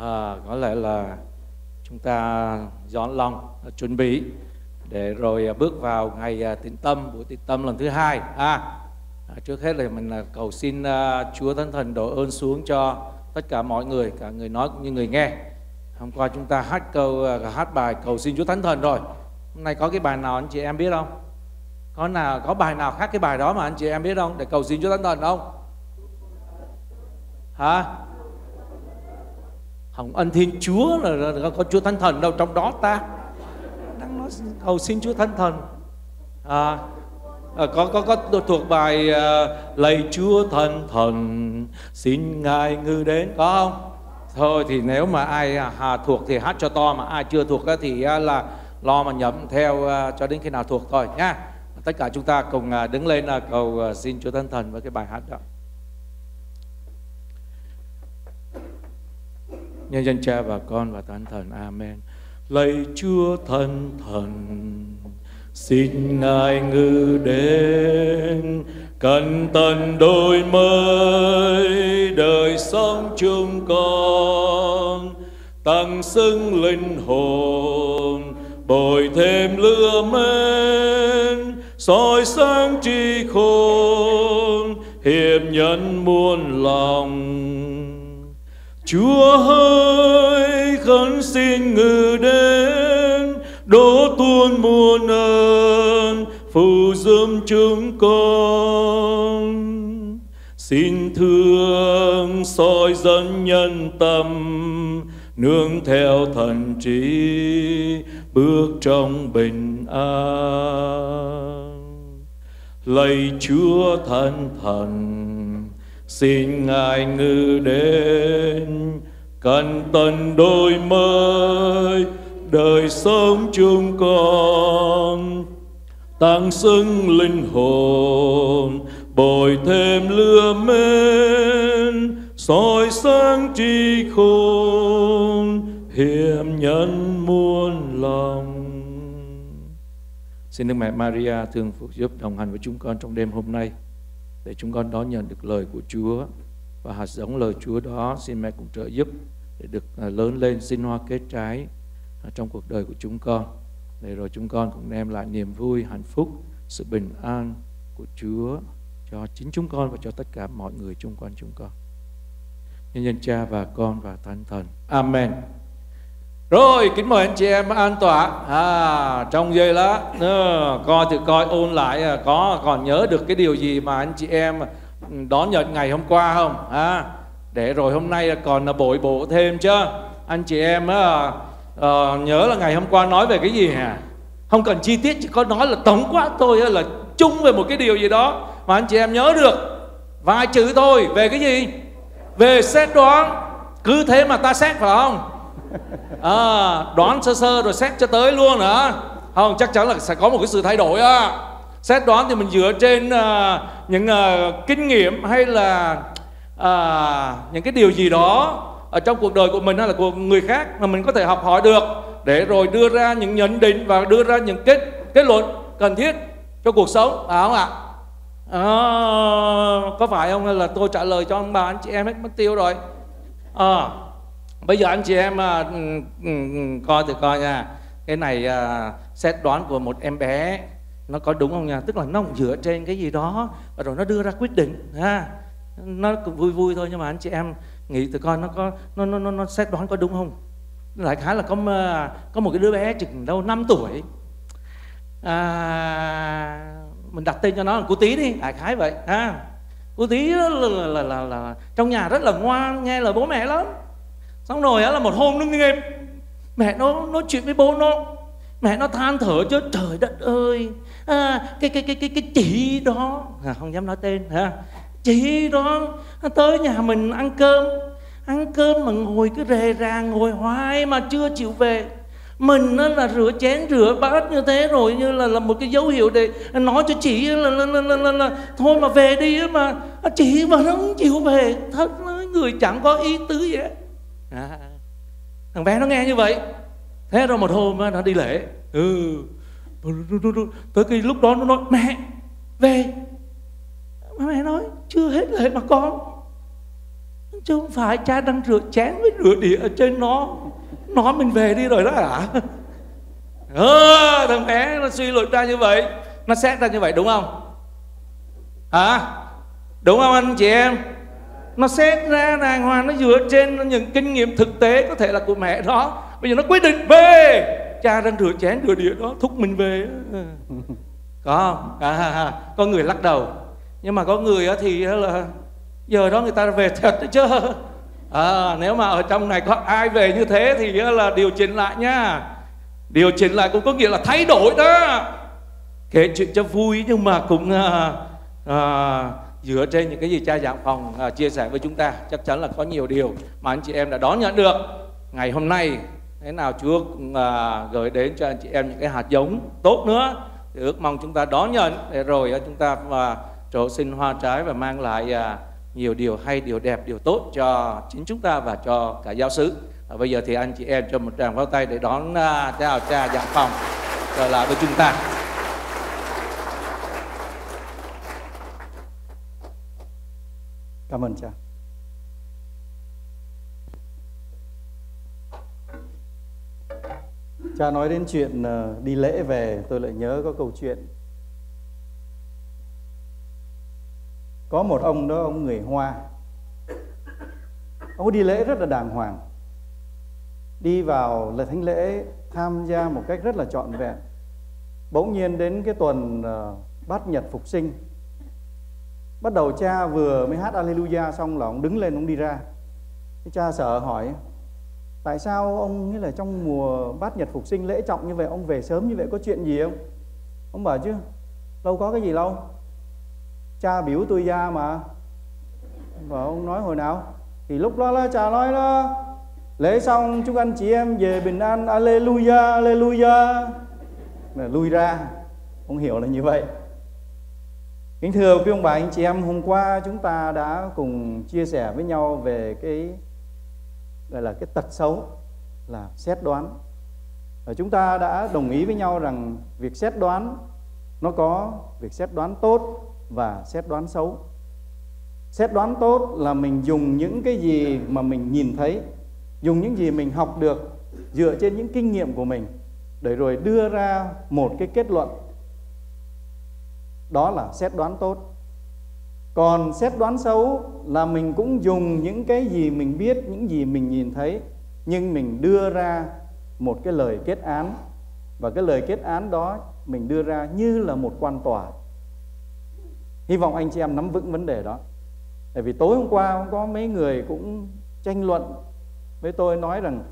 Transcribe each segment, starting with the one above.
à, có lẽ là chúng ta dọn lòng chuẩn bị để rồi à, bước vào ngày à, tĩnh tâm buổi tĩnh tâm lần thứ hai. À, à trước hết là mình à, cầu xin uh, Chúa Thánh Thần đổ ơn xuống cho tất cả mọi người cả người nói cũng như người nghe. Hôm qua chúng ta hát câu uh, hát bài cầu xin Chúa Thánh Thần rồi. Hôm nay có cái bài nào anh chị em biết không? Có nào có bài nào khác cái bài đó mà anh chị em biết không? Để cầu xin Chúa Thánh Thần không? Hả? Không ân thiên Chúa là, là có Chúa Thánh Thần đâu trong đó ta. Đang nói cầu xin Chúa Thánh Thần. À, à có có có thuộc bài à, lạy Chúa Thánh Thần xin ngài ngư đến có không? Thôi thì nếu mà ai à, thuộc thì hát cho to mà ai chưa thuộc thì à, là lo mà nhậm theo à, cho đến khi nào thuộc thôi nha. Tất cả chúng ta cùng à, đứng lên à, cầu à, xin Chúa Thánh Thần với cái bài hát đó. Nhân danh cha và con và thánh thần, amen. Lạy chúa thân thần, xin ngài ngự đến cần tần đôi mới, đời sống chúng con, tăng xưng linh hồn, bồi thêm lửa men, soi sáng tri khôn, hiệp nhân muôn lòng. Chúa hỡi khấn xin ngự đến đổ tuôn muôn ơn, phù dâm chúng con. Xin thương soi dẫn nhân tâm, nương theo thần trí, bước trong bình an. Lạy chúa thân thần xin ngài ngự đến cần tần đôi mới, đời sống chúng con tăng xưng linh hồn, bồi thêm lửa men, soi sáng tri khôn, hiểm nhân muôn lòng. Xin đức mẹ Maria thương phục giúp đồng hành với chúng con trong đêm hôm nay để chúng con đón nhận được lời của Chúa. Và hạt giống lời Chúa đó xin mẹ cũng trợ giúp để được à, lớn lên, sinh hoa kết trái à, trong cuộc đời của chúng con. Để rồi chúng con cũng đem lại niềm vui, hạnh phúc, sự bình an của Chúa cho chính chúng con và cho tất cả mọi người xung quanh chúng con. Nhân dân cha và con và thánh thần. Amen rồi kính mời anh chị em an tọa à, trong giây lá à, coi thử coi ôn lại à, có còn nhớ được cái điều gì mà anh chị em đón nhận ngày hôm qua không? À, để rồi hôm nay còn là bội bổ thêm chứ. Anh chị em à, à, nhớ là ngày hôm qua nói về cái gì hả? Không cần chi tiết chỉ có nói là tổng quát thôi là chung về một cái điều gì đó mà anh chị em nhớ được. Vài chữ thôi. Về cái gì? Về xét đoán. Cứ thế mà ta xét phải không? à, đoán sơ sơ rồi xét cho tới luôn hả? Không chắc chắn là sẽ có một cái sự thay đổi á. Xét đoán thì mình dựa trên uh, những uh, kinh nghiệm hay là uh, những cái điều gì đó ở trong cuộc đời của mình hay là của người khác mà mình có thể học hỏi được để rồi đưa ra những nhận định và đưa ra những kết kết luận cần thiết cho cuộc sống à không ạ? À, có phải không? Hay là tôi trả lời cho ông bà anh chị em hết mất tiêu rồi. À, bây giờ anh chị em à, ừ, ừ, ừ, coi thì coi nha. Cái này à, xét đoán của một em bé nó có đúng không nha? Tức là nó dựa trên cái gì đó và rồi nó đưa ra quyết định ha. Nó cũng vui vui thôi nhưng mà anh chị em nghĩ từ coi nó có nó nó nó, nó xét đoán có đúng không? Lại khá là có à, có một cái đứa bé chừng đâu 5 tuổi. À, mình đặt tên cho nó là cô tí đi đại khái vậy ha. Cô tí là, là, là, là, là trong nhà rất là ngoan nghe lời bố mẹ lắm xong rồi á là một hôm nó nghe mẹ nó nói chuyện với bố nó. Mẹ nó than thở chứ trời đất ơi à, cái cái cái cái cái chị đó. À, không dám nói tên ha chị đó à, tới nhà mình ăn cơm ăn cơm mà ngồi cứ rề ra ngồi hoài mà chưa chịu về. Mình nó là rửa chén rửa bát như thế rồi như là là một cái dấu hiệu để nói cho chị là là, là, là, là, là thôi mà về đi mà à, chị mà nó không chịu về. Thật người chẳng có ý tứ gì hết à, thằng bé nó nghe như vậy. Thế rồi một hôm nó đi lễ. Ừ. Tới cái lúc đó nó nói mẹ về. Mẹ nói chưa hết lễ mà con. Chứ không phải cha đang rửa chén với rửa đĩa ở trên nó. Nó mình về đi rồi đó hả? Ờ, thằng bé nó suy luận ra như vậy. Nó xét ra như vậy đúng không? Hả? Đúng không anh chị em? Nó xét ra đàng hoàng nó dựa trên những kinh nghiệm thực tế có thể là của mẹ đó. Bây giờ nó quyết định về. Cha đang rửa chén rửa đĩa đó thúc mình về. Có không? À, có người lắc đầu. Nhưng mà có người thì là giờ đó người ta về thật đấy chứ. À, nếu mà ở trong này có ai về như thế thì là điều chỉnh lại nha. Điều chỉnh lại cũng có nghĩa là thay đổi đó. Kể chuyện cho vui nhưng mà cũng à, à, dựa trên những cái gì cha giảng phòng à, chia sẻ với chúng ta. Chắc chắn là có nhiều điều mà anh chị em đã đón nhận được. Ngày hôm nay thế nào Chúa cũng à, gửi đến cho anh chị em những cái hạt giống tốt nữa. Thì ước mong chúng ta đón nhận. Để rồi à, chúng ta và trổ sinh hoa trái và mang lại à, nhiều điều hay điều đẹp điều tốt cho chính chúng ta và cho cả giáo xứ. À, bây giờ thì anh chị em cho một tràng pháo tay để đón à, chào cha giảng phòng. Trở lại với chúng ta. Cảm ơn cha. Cha nói đến chuyện ờ, đi lễ về, tôi lại nhớ có câu chuyện. Có một ông đó, ông người Hoa. Ông đi lễ rất là đàng hoàng. Đi vào lễ thánh lễ tham gia một cách rất là trọn vẹn. Bỗng nhiên đến cái tuần ờ, bát nhật phục sinh bắt đầu cha vừa mới hát Alleluia xong là ông đứng lên, ông đi ra. Cái cha sợ hỏi, tại sao ông nghĩa là trong mùa bát nhật phục sinh lễ trọng như vậy, ông về sớm như vậy có chuyện gì không? Ông bảo, chứ đâu có cái gì đâu cha biểu tôi ra mà. Và ông nói hồi nào? Thì lúc đó là cha nói đó, lễ xong, chúc anh chị em về bình an. Alleluia Alleluia. Là lui ra. Ông hiểu là như vậy. Kính thưa quý ông bà anh chị em, hôm qua chúng ta đã cùng chia sẻ với nhau về cái gọi là cái tật xấu là xét đoán. Và chúng ta đã đồng ý với nhau rằng việc xét đoán nó có việc xét đoán tốt và xét đoán xấu. Xét đoán tốt là mình dùng những cái gì mà mình nhìn thấy, dùng những gì mình học được dựa trên những kinh nghiệm của mình để rồi đưa ra một cái kết luận đó là xét đoán tốt. Còn xét đoán xấu là mình cũng dùng những cái gì mình biết, những gì mình nhìn thấy, nhưng mình đưa ra một cái lời kết án. Và cái lời kết án đó mình đưa ra như là một quan tòa. Hy vọng anh chị em nắm vững vấn đề đó. Tại vì tối hôm qua có mấy người cũng tranh luận với tôi nói rằng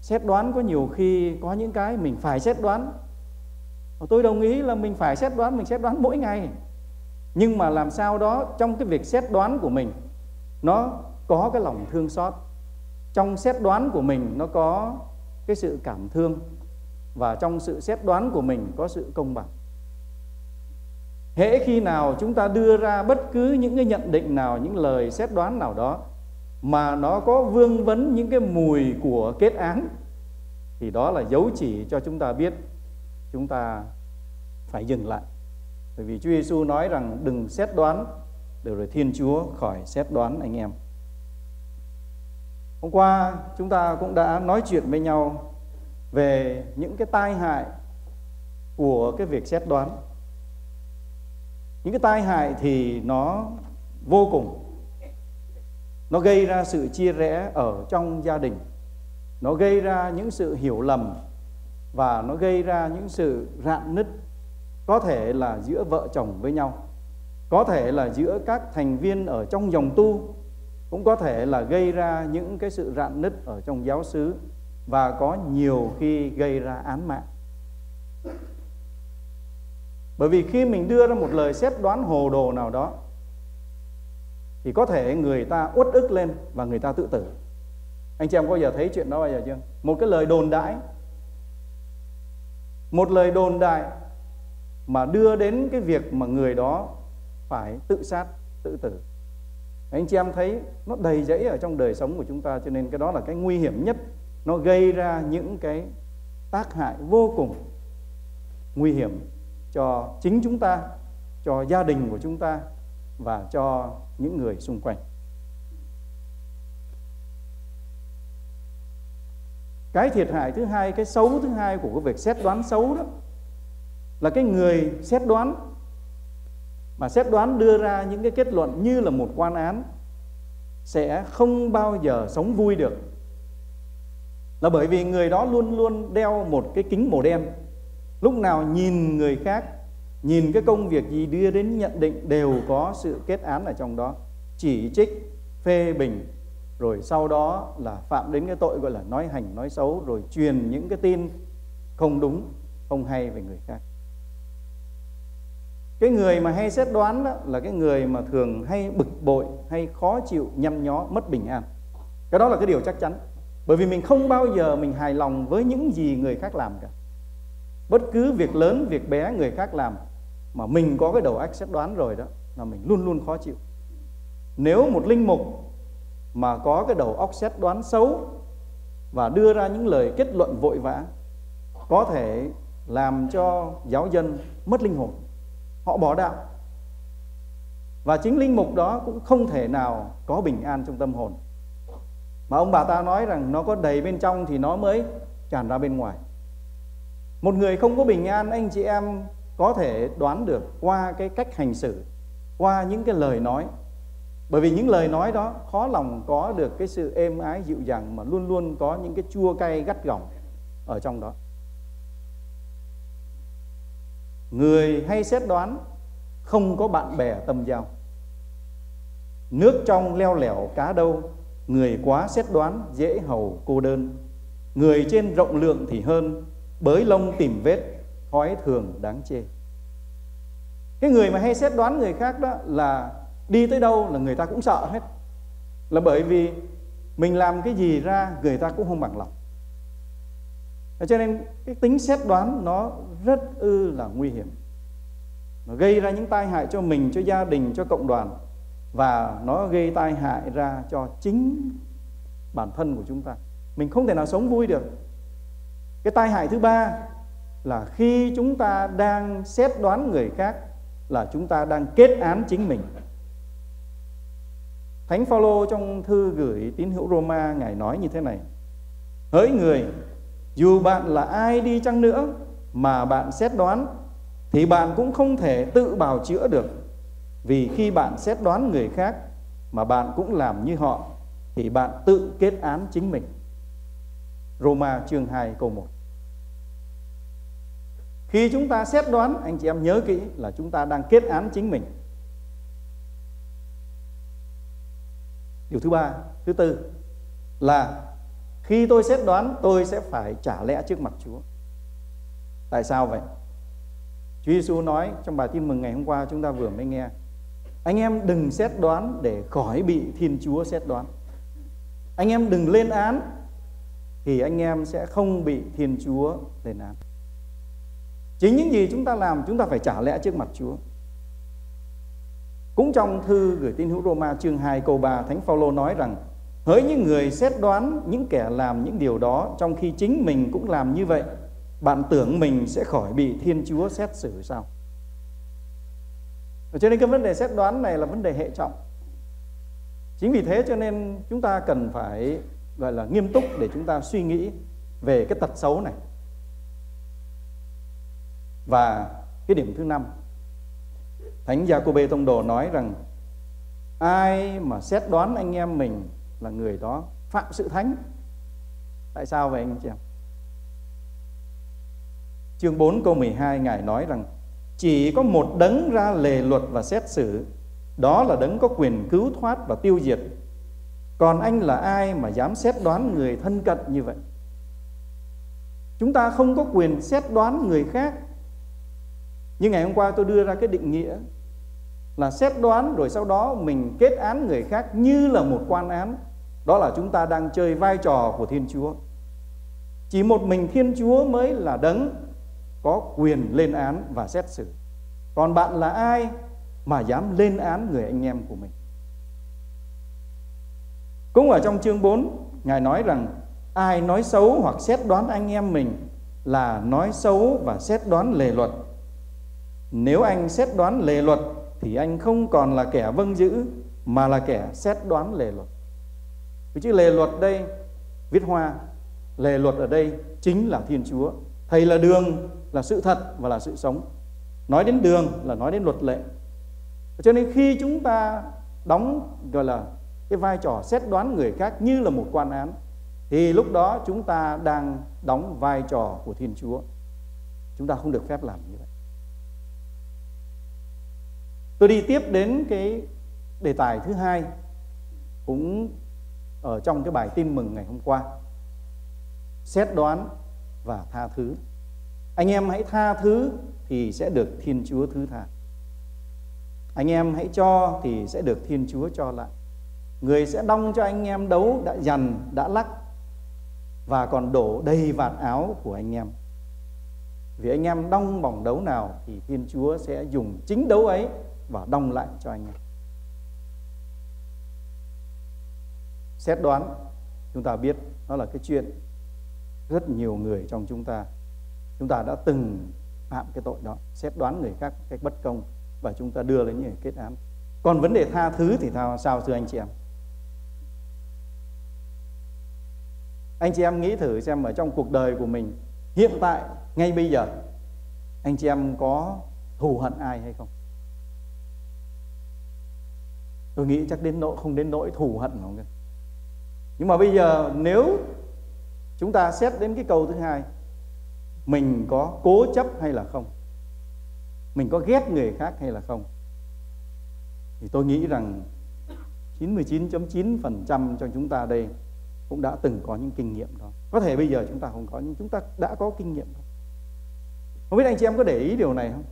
xét đoán có nhiều khi có những cái mình phải xét đoán tôi đồng ý là mình phải xét đoán, mình xét đoán mỗi ngày. Nhưng mà làm sao đó trong cái việc xét đoán của mình, nó có cái lòng thương xót. Trong xét đoán của mình nó có cái sự cảm thương. Và trong sự xét đoán của mình có sự công bằng. Hễ khi nào chúng ta đưa ra bất cứ những cái nhận định nào, những lời xét đoán nào đó mà nó có vương vấn những cái mùi của kết án, thì đó là dấu chỉ cho chúng ta biết chúng ta phải dừng lại. Bởi vì Chúa Giêsu nói rằng đừng xét đoán, để rồi Thiên Chúa khỏi xét đoán anh em. Hôm qua chúng ta cũng đã nói chuyện với nhau về những cái tai hại của cái việc xét đoán. Những cái tai hại thì nó vô cùng. Nó gây ra sự chia rẽ ở trong gia đình. Nó gây ra những sự hiểu lầm và nó gây ra những sự rạn nứt có thể là giữa vợ chồng với nhau. Có thể là giữa các thành viên ở trong dòng tu, cũng có thể là gây ra những cái sự rạn nứt ở trong giáo xứ và có nhiều khi gây ra án mạng. Bởi vì khi mình đưa ra một lời xét đoán hồ đồ nào đó, thì có thể người ta uất ức lên và người ta tự tử. Anh chị em có bao giờ thấy chuyện đó bao giờ chưa? Một cái lời đồn đại một lời đồn đại mà đưa đến cái việc mà người đó phải tự sát, tự tử. Anh chị em thấy nó đầy rẫy ở trong đời sống của chúng ta, cho nên cái đó là cái nguy hiểm nhất. Nó gây ra những cái tác hại vô cùng nguy hiểm cho chính chúng ta, cho gia đình của chúng ta và cho những người xung quanh. Cái thiệt hại thứ hai, cái xấu thứ hai của cái việc xét đoán xấu đó là cái người xét đoán, mà xét đoán đưa ra những cái kết luận như là một quan án sẽ không bao giờ sống vui được. Là bởi vì người đó luôn luôn đeo một cái kính màu đen. Lúc nào nhìn người khác, nhìn cái công việc gì đưa đến nhận định đều có sự kết án ở trong đó. Chỉ trích, phê bình rồi sau đó là phạm đến cái tội gọi là nói hành, nói xấu, rồi truyền những cái tin không đúng, không hay về người khác. Cái người mà hay xét đoán đó là cái người mà thường hay bực bội, hay khó chịu nhăm nhó, mất bình an. Cái đó là cái điều chắc chắn. Bởi vì mình không bao giờ mình hài lòng với những gì người khác làm cả. Bất cứ việc lớn, việc bé người khác làm mà mình có cái đầu óc xét đoán rồi đó, là mình luôn luôn khó chịu. Nếu một linh mục mà có cái đầu óc xét đoán xấu và đưa ra những lời kết luận vội vã, có thể làm cho giáo dân mất linh hồn. Họ bỏ đạo. Và chính linh mục đó cũng không thể nào có bình an trong tâm hồn. Mà ông bà ta nói rằng nó có đầy bên trong thì nó mới tràn ra bên ngoài. Một người không có bình an, anh chị em có thể đoán được qua cái cách hành xử, qua những cái lời nói bởi vì những lời nói đó, khó lòng có được cái sự êm ái dịu dàng mà luôn luôn có những cái chua cay gắt gỏng ở trong đó. Người hay xét đoán, không có bạn bè tâm giao. Nước trong leo lẻo cá đâu, người quá xét đoán dễ hầu cô đơn. Người trên rộng lượng thì hơn, bới lông tìm vết, thói thường đáng chê. Cái người mà hay xét đoán người khác đó là đi tới đâu là người ta cũng sợ hết. Là bởi vì mình làm cái gì ra, người ta cũng không bằng lòng. Cho nên cái tính xét đoán nó rất ư là nguy hiểm. Nó gây ra những tai hại cho mình, cho gia đình, cho cộng đoàn. Và nó gây tai hại ra cho chính bản thân của chúng ta. Mình không thể nào sống vui được. Cái tai hại thứ ba là khi chúng ta đang xét đoán người khác là chúng ta đang kết án chính mình. Thánh Phaolô trong thư gửi tín hữu Roma ngài nói như thế này: Hỡi người, dù bạn là ai đi chăng nữa mà bạn xét đoán thì bạn cũng không thể tự bào chữa được. Vì khi bạn xét đoán người khác mà bạn cũng làm như họ thì bạn tự kết án chính mình. Roma chương 2 câu 1. Khi chúng ta xét đoán, anh chị em nhớ kỹ là chúng ta đang kết án chính mình. Điều thứ ba, thứ tư là khi tôi xét đoán tôi sẽ phải trả lẽ trước mặt Chúa. Tại sao vậy? Chúa Giêsu nói trong bài tin mừng ngày hôm qua chúng ta vừa mới nghe. Anh em đừng xét đoán để khỏi bị Thiên Chúa xét đoán. Anh em đừng lên án thì anh em sẽ không bị Thiên Chúa lên án. Chính những gì chúng ta làm chúng ta phải trả lẽ trước mặt Chúa. Cũng trong thư gửi tín hữu Roma chương 2 câu 3 Thánh Phaolô nói rằng, Hỡi những người xét đoán những kẻ làm những điều đó, trong khi chính mình cũng làm như vậy, bạn tưởng mình sẽ khỏi bị Thiên Chúa xét xử sao? Cho nên cái vấn đề xét đoán này là vấn đề hệ trọng. Chính vì thế cho nên chúng ta cần phải, gọi là, nghiêm túc để chúng ta suy nghĩ về cái tật xấu này. Và cái điểm thứ năm Thánh Gia-cô-bê Tông Đồ nói rằng ai mà xét đoán anh em mình là người đó phạm sự thánh. Tại sao vậy anh chị em? Chương 4 câu 12 Ngài nói rằng chỉ có một đấng ra lề luật và xét xử, đó là đấng có quyền cứu thoát và tiêu diệt. Còn anh là ai mà dám xét đoán người thân cận như vậy? Chúng ta không có quyền xét đoán người khác như ngày hôm qua tôi đưa ra cái định nghĩa là xét đoán rồi sau đó mình kết án người khác như là một quan án. Đó là chúng ta đang chơi vai trò của Thiên Chúa. Chỉ một mình Thiên Chúa mới là đấng có quyền lên án và xét xử. Còn bạn là ai mà dám lên án người anh em của mình? Cũng ở trong chương 4, Ngài nói rằng ai nói xấu hoặc xét đoán anh em mình là nói xấu và xét đoán lề luật nếu anh xét đoán lề luật thì anh không còn là kẻ vâng giữ mà là kẻ xét đoán lề luật. Vì chữ lề luật đây viết hoa lề luật ở đây chính là Thiên Chúa. Thầy là đường, là sự thật và là sự sống. Nói đến đường là nói đến luật lệ. Cho nên khi chúng ta đóng gọi là cái vai trò xét đoán người khác như là một quan án thì lúc đó chúng ta đang đóng vai trò của Thiên Chúa. Chúng ta không được phép làm như vậy. Tôi đi tiếp đến cái đề tài thứ hai cũng ở trong cái bài tin mừng ngày hôm qua. Xét đoán và tha thứ. Anh em hãy tha thứ thì sẽ được Thiên Chúa thứ tha. Anh em hãy cho thì sẽ được Thiên Chúa cho lại. Người sẽ đong cho anh em đấu đã dằn, đã lắc và còn đổ đầy vạt áo của anh em. Vì anh em đong bỏng đấu nào thì Thiên Chúa sẽ dùng chính đấu ấy và đong lại cho anh em. Xét đoán, chúng ta biết nó là cái chuyện rất nhiều người trong chúng ta chúng ta đã từng phạm cái tội đó, xét đoán người khác cách bất công và chúng ta đưa lên những kết án. Còn vấn đề tha thứ thì sao sao, thưa anh chị em? Anh chị em nghĩ thử xem ở trong cuộc đời của mình, hiện tại, ngay bây giờ, anh chị em có thù hận ai hay không? Tôi nghĩ chắc đến nỗi, không đến nỗi thù hận không nhưng mà bây giờ nếu chúng ta xét đến cái câu thứ hai, mình có cố chấp hay là không? Mình có ghét người khác hay là không? Thì tôi nghĩ rằng 99.9% trong chúng ta đây cũng đã từng có những kinh nghiệm đó. Có thể bây giờ chúng ta không có, nhưng chúng ta đã có kinh nghiệm đó. Không biết anh chị em có để ý điều này không?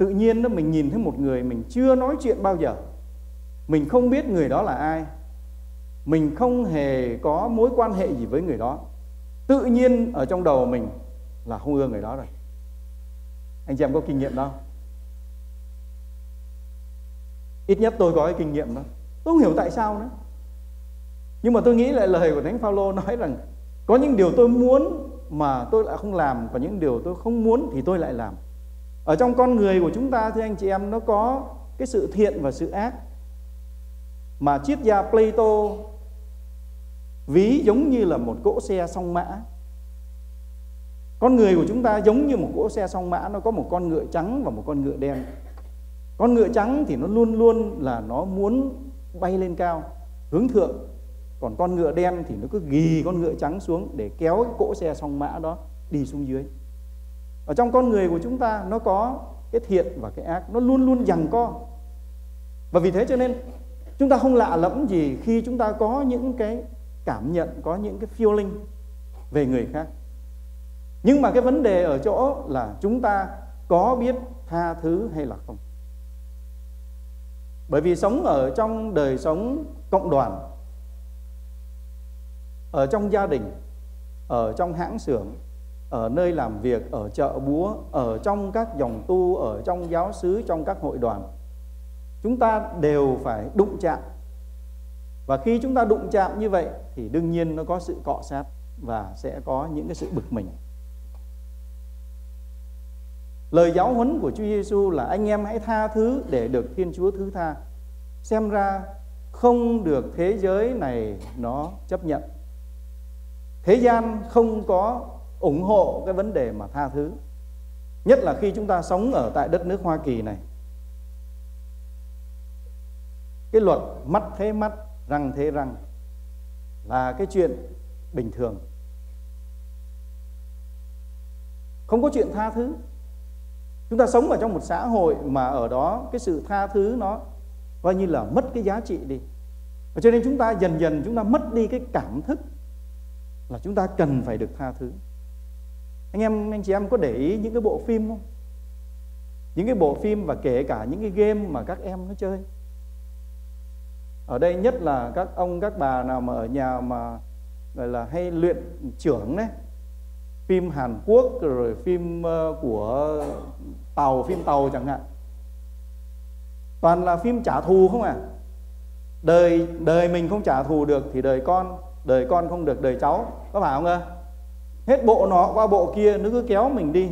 Tự nhiên đó, mình nhìn thấy một người mình chưa nói chuyện bao giờ. Mình không biết người đó là ai. Mình không hề có mối quan hệ gì với người đó. Tự nhiên ở trong đầu mình là không ưa người đó rồi. Anh chị em có kinh nghiệm đó ít nhất tôi có cái kinh nghiệm đó. Tôi không hiểu tại sao nữa. Nhưng mà tôi nghĩ lại lời của thánh phaolô nói rằng, có những điều tôi muốn mà tôi lại không làm và những điều tôi không muốn thì tôi lại làm ở trong con người của chúng ta, thưa anh chị em, nó có cái sự thiện và sự ác. Mà triết gia Plato ví giống như là một cỗ xe song mã. Con người của chúng ta giống như một cỗ xe song mã, nó có một con ngựa trắng và một con ngựa đen. Con ngựa trắng thì nó luôn luôn là nó muốn bay lên cao, hướng thượng. Còn con ngựa đen thì nó cứ ghi con ngựa trắng xuống để kéo cái cỗ xe song mã đó đi xuống dưới ở trong con người của chúng ta nó có cái thiện và cái ác, nó luôn luôn giằng co. Và vì thế cho nên, chúng ta không lạ lẫm gì khi chúng ta có những cái cảm nhận, có những cái feeling về người khác. Nhưng mà cái vấn đề ở chỗ là chúng ta có biết tha thứ hay là không. Bởi vì sống ở trong đời sống cộng đoàn, ở trong gia đình, ở trong hãng xưởng ở nơi làm việc, ở chợ búa, ở trong các dòng tu, ở trong giáo xứ, trong các hội đoàn. Chúng ta đều phải đụng chạm. Và khi chúng ta đụng chạm như vậy thì đương nhiên nó có sự cọ sát và sẽ có những cái sự bực mình. Lời giáo huấn của Chúa Giêsu là anh em hãy tha thứ để được Thiên Chúa thứ tha. Xem ra không được thế giới này nó chấp nhận. Thế gian không có ủng hộ cái vấn đề mà tha thứ. Nhất là khi chúng ta sống ở tại đất nước Hoa Kỳ này. Cái luật mắt thế mắt, răng thế răng là cái chuyện bình thường. Không có chuyện tha thứ. Chúng ta sống ở trong một xã hội mà ở đó cái sự tha thứ nó coi như là mất cái giá trị đi. Và cho nên chúng ta dần dần chúng ta mất đi cái cảm thức là chúng ta cần phải được tha thứ anh em, anh chị em có để ý những cái bộ phim không? Những cái bộ phim và kể cả những cái game mà các em nó chơi. Ở đây nhất là các ông, các bà nào mà ở nhà mà, gọi là, hay luyện trưởng đấy. Phim Hàn Quốc, rồi phim ờ, của tàu, phim tàu chẳng hạn. Toàn là phim trả thù không à đời đời mình không trả thù được thì đời con đời con không được đời cháu. Có phải không ạ? Hết bộ nó qua bộ kia, nó cứ kéo mình đi.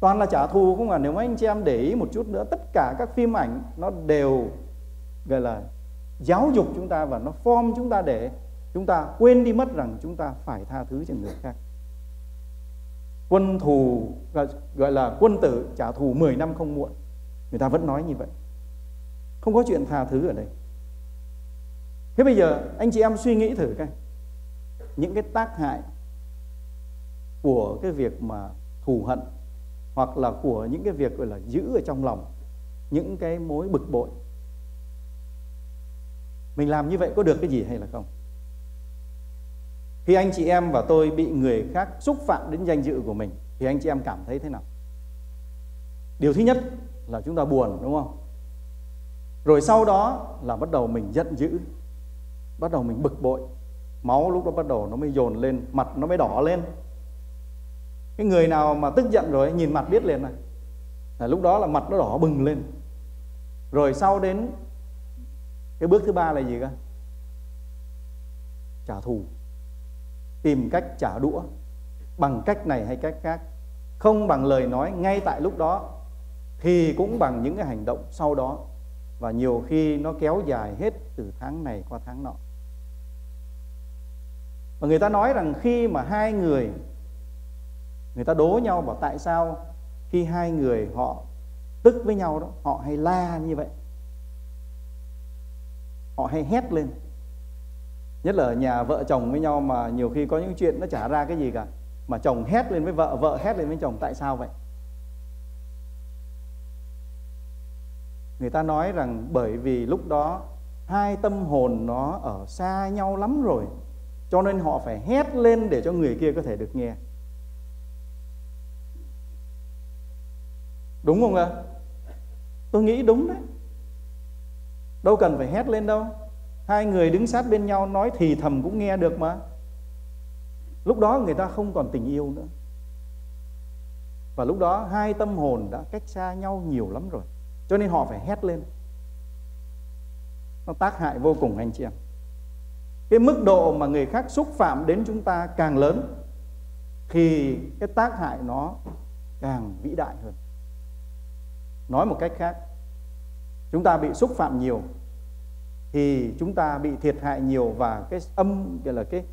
Toàn là trả thù không à nếu mà anh chị em để ý một chút nữa, tất cả các phim ảnh nó đều, gọi là, giáo dục chúng ta và nó form chúng ta để chúng ta quên đi mất rằng chúng ta phải tha thứ cho người khác. Quân thù, gọi là quân tử trả thù 10 năm không muộn. Người ta vẫn nói như vậy. Không có chuyện tha thứ ở đây. Thế bây giờ anh chị em suy nghĩ thử coi những cái tác hại của cái việc mà thù hận, hoặc là của những cái việc, gọi là, giữ ở trong lòng những cái mối bực bội. Mình làm như vậy có được cái gì hay là không? Khi anh chị em và tôi bị người khác xúc phạm đến danh dự của mình, thì anh chị em cảm thấy thế nào? Điều thứ nhất là chúng ta buồn, đúng không? Rồi sau đó là bắt đầu mình giận dữ, bắt đầu mình bực bội. Máu lúc đó bắt đầu nó mới dồn lên, mặt nó mới đỏ lên cái người nào mà tức giận rồi nhìn mặt biết liền này. Là lúc đó là mặt nó đỏ bừng lên. Rồi sau đến cái bước thứ ba là gì cơ? Trả thù. Tìm cách trả đũa. Bằng cách này hay cách khác. Không bằng lời nói ngay tại lúc đó, thì cũng bằng những cái hành động sau đó. Và nhiều khi nó kéo dài hết từ tháng này qua tháng nọ. Và người ta nói rằng khi mà hai người người ta đố nhau bảo tại sao khi hai người họ tức với nhau đó, họ hay la như vậy. Họ hay hét lên. Nhất là ở nhà vợ chồng với nhau mà nhiều khi có những chuyện nó chả ra cái gì cả, mà chồng hét lên với vợ vợ hét lên với chồng, tại sao vậy? Người ta nói rằng bởi vì lúc đó hai tâm hồn nó ở xa nhau lắm rồi, cho nên họ phải hét lên để cho người kia có thể được nghe. Đúng không ạ? Tôi nghĩ đúng đấy. Đâu cần phải hét lên đâu. Hai người đứng sát bên nhau nói thì thầm cũng nghe được mà. Lúc đó người ta không còn tình yêu nữa. Và lúc đó hai tâm hồn đã cách xa nhau nhiều lắm rồi, cho nên họ phải hét lên. Nó tác hại vô cùng anh chị em. Cái mức độ mà người khác xúc phạm đến chúng ta càng lớn, thì cái tác hại nó càng vĩ đại hơn nói một cách khác, chúng ta bị xúc phạm nhiều thì chúng ta bị thiệt hại nhiều và cái âm, gọi là cái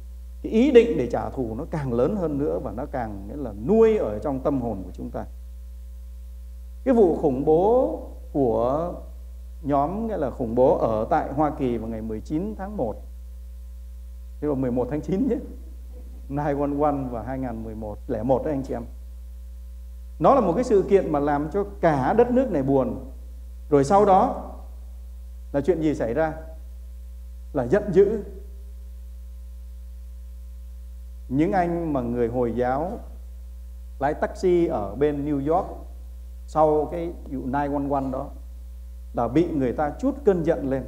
cái ý định để trả thù nó càng lớn hơn nữa và nó càng, nghĩa là nuôi ở trong tâm hồn của chúng ta. Cái vụ khủng bố của nhóm, nghĩa là khủng bố ở tại Hoa Kỳ vào ngày 19 tháng 1 Thế là 11 tháng 9 nhé 911 và 2011 01 đấy anh chị em. Nó là một cái sự kiện mà làm cho cả đất nước này buồn. Rồi sau đó là chuyện gì xảy ra? Là giận dữ. Những anh mà người Hồi giáo lái taxi ở bên New York sau cái vụ 911 đó là bị người ta chút cơn giận lên,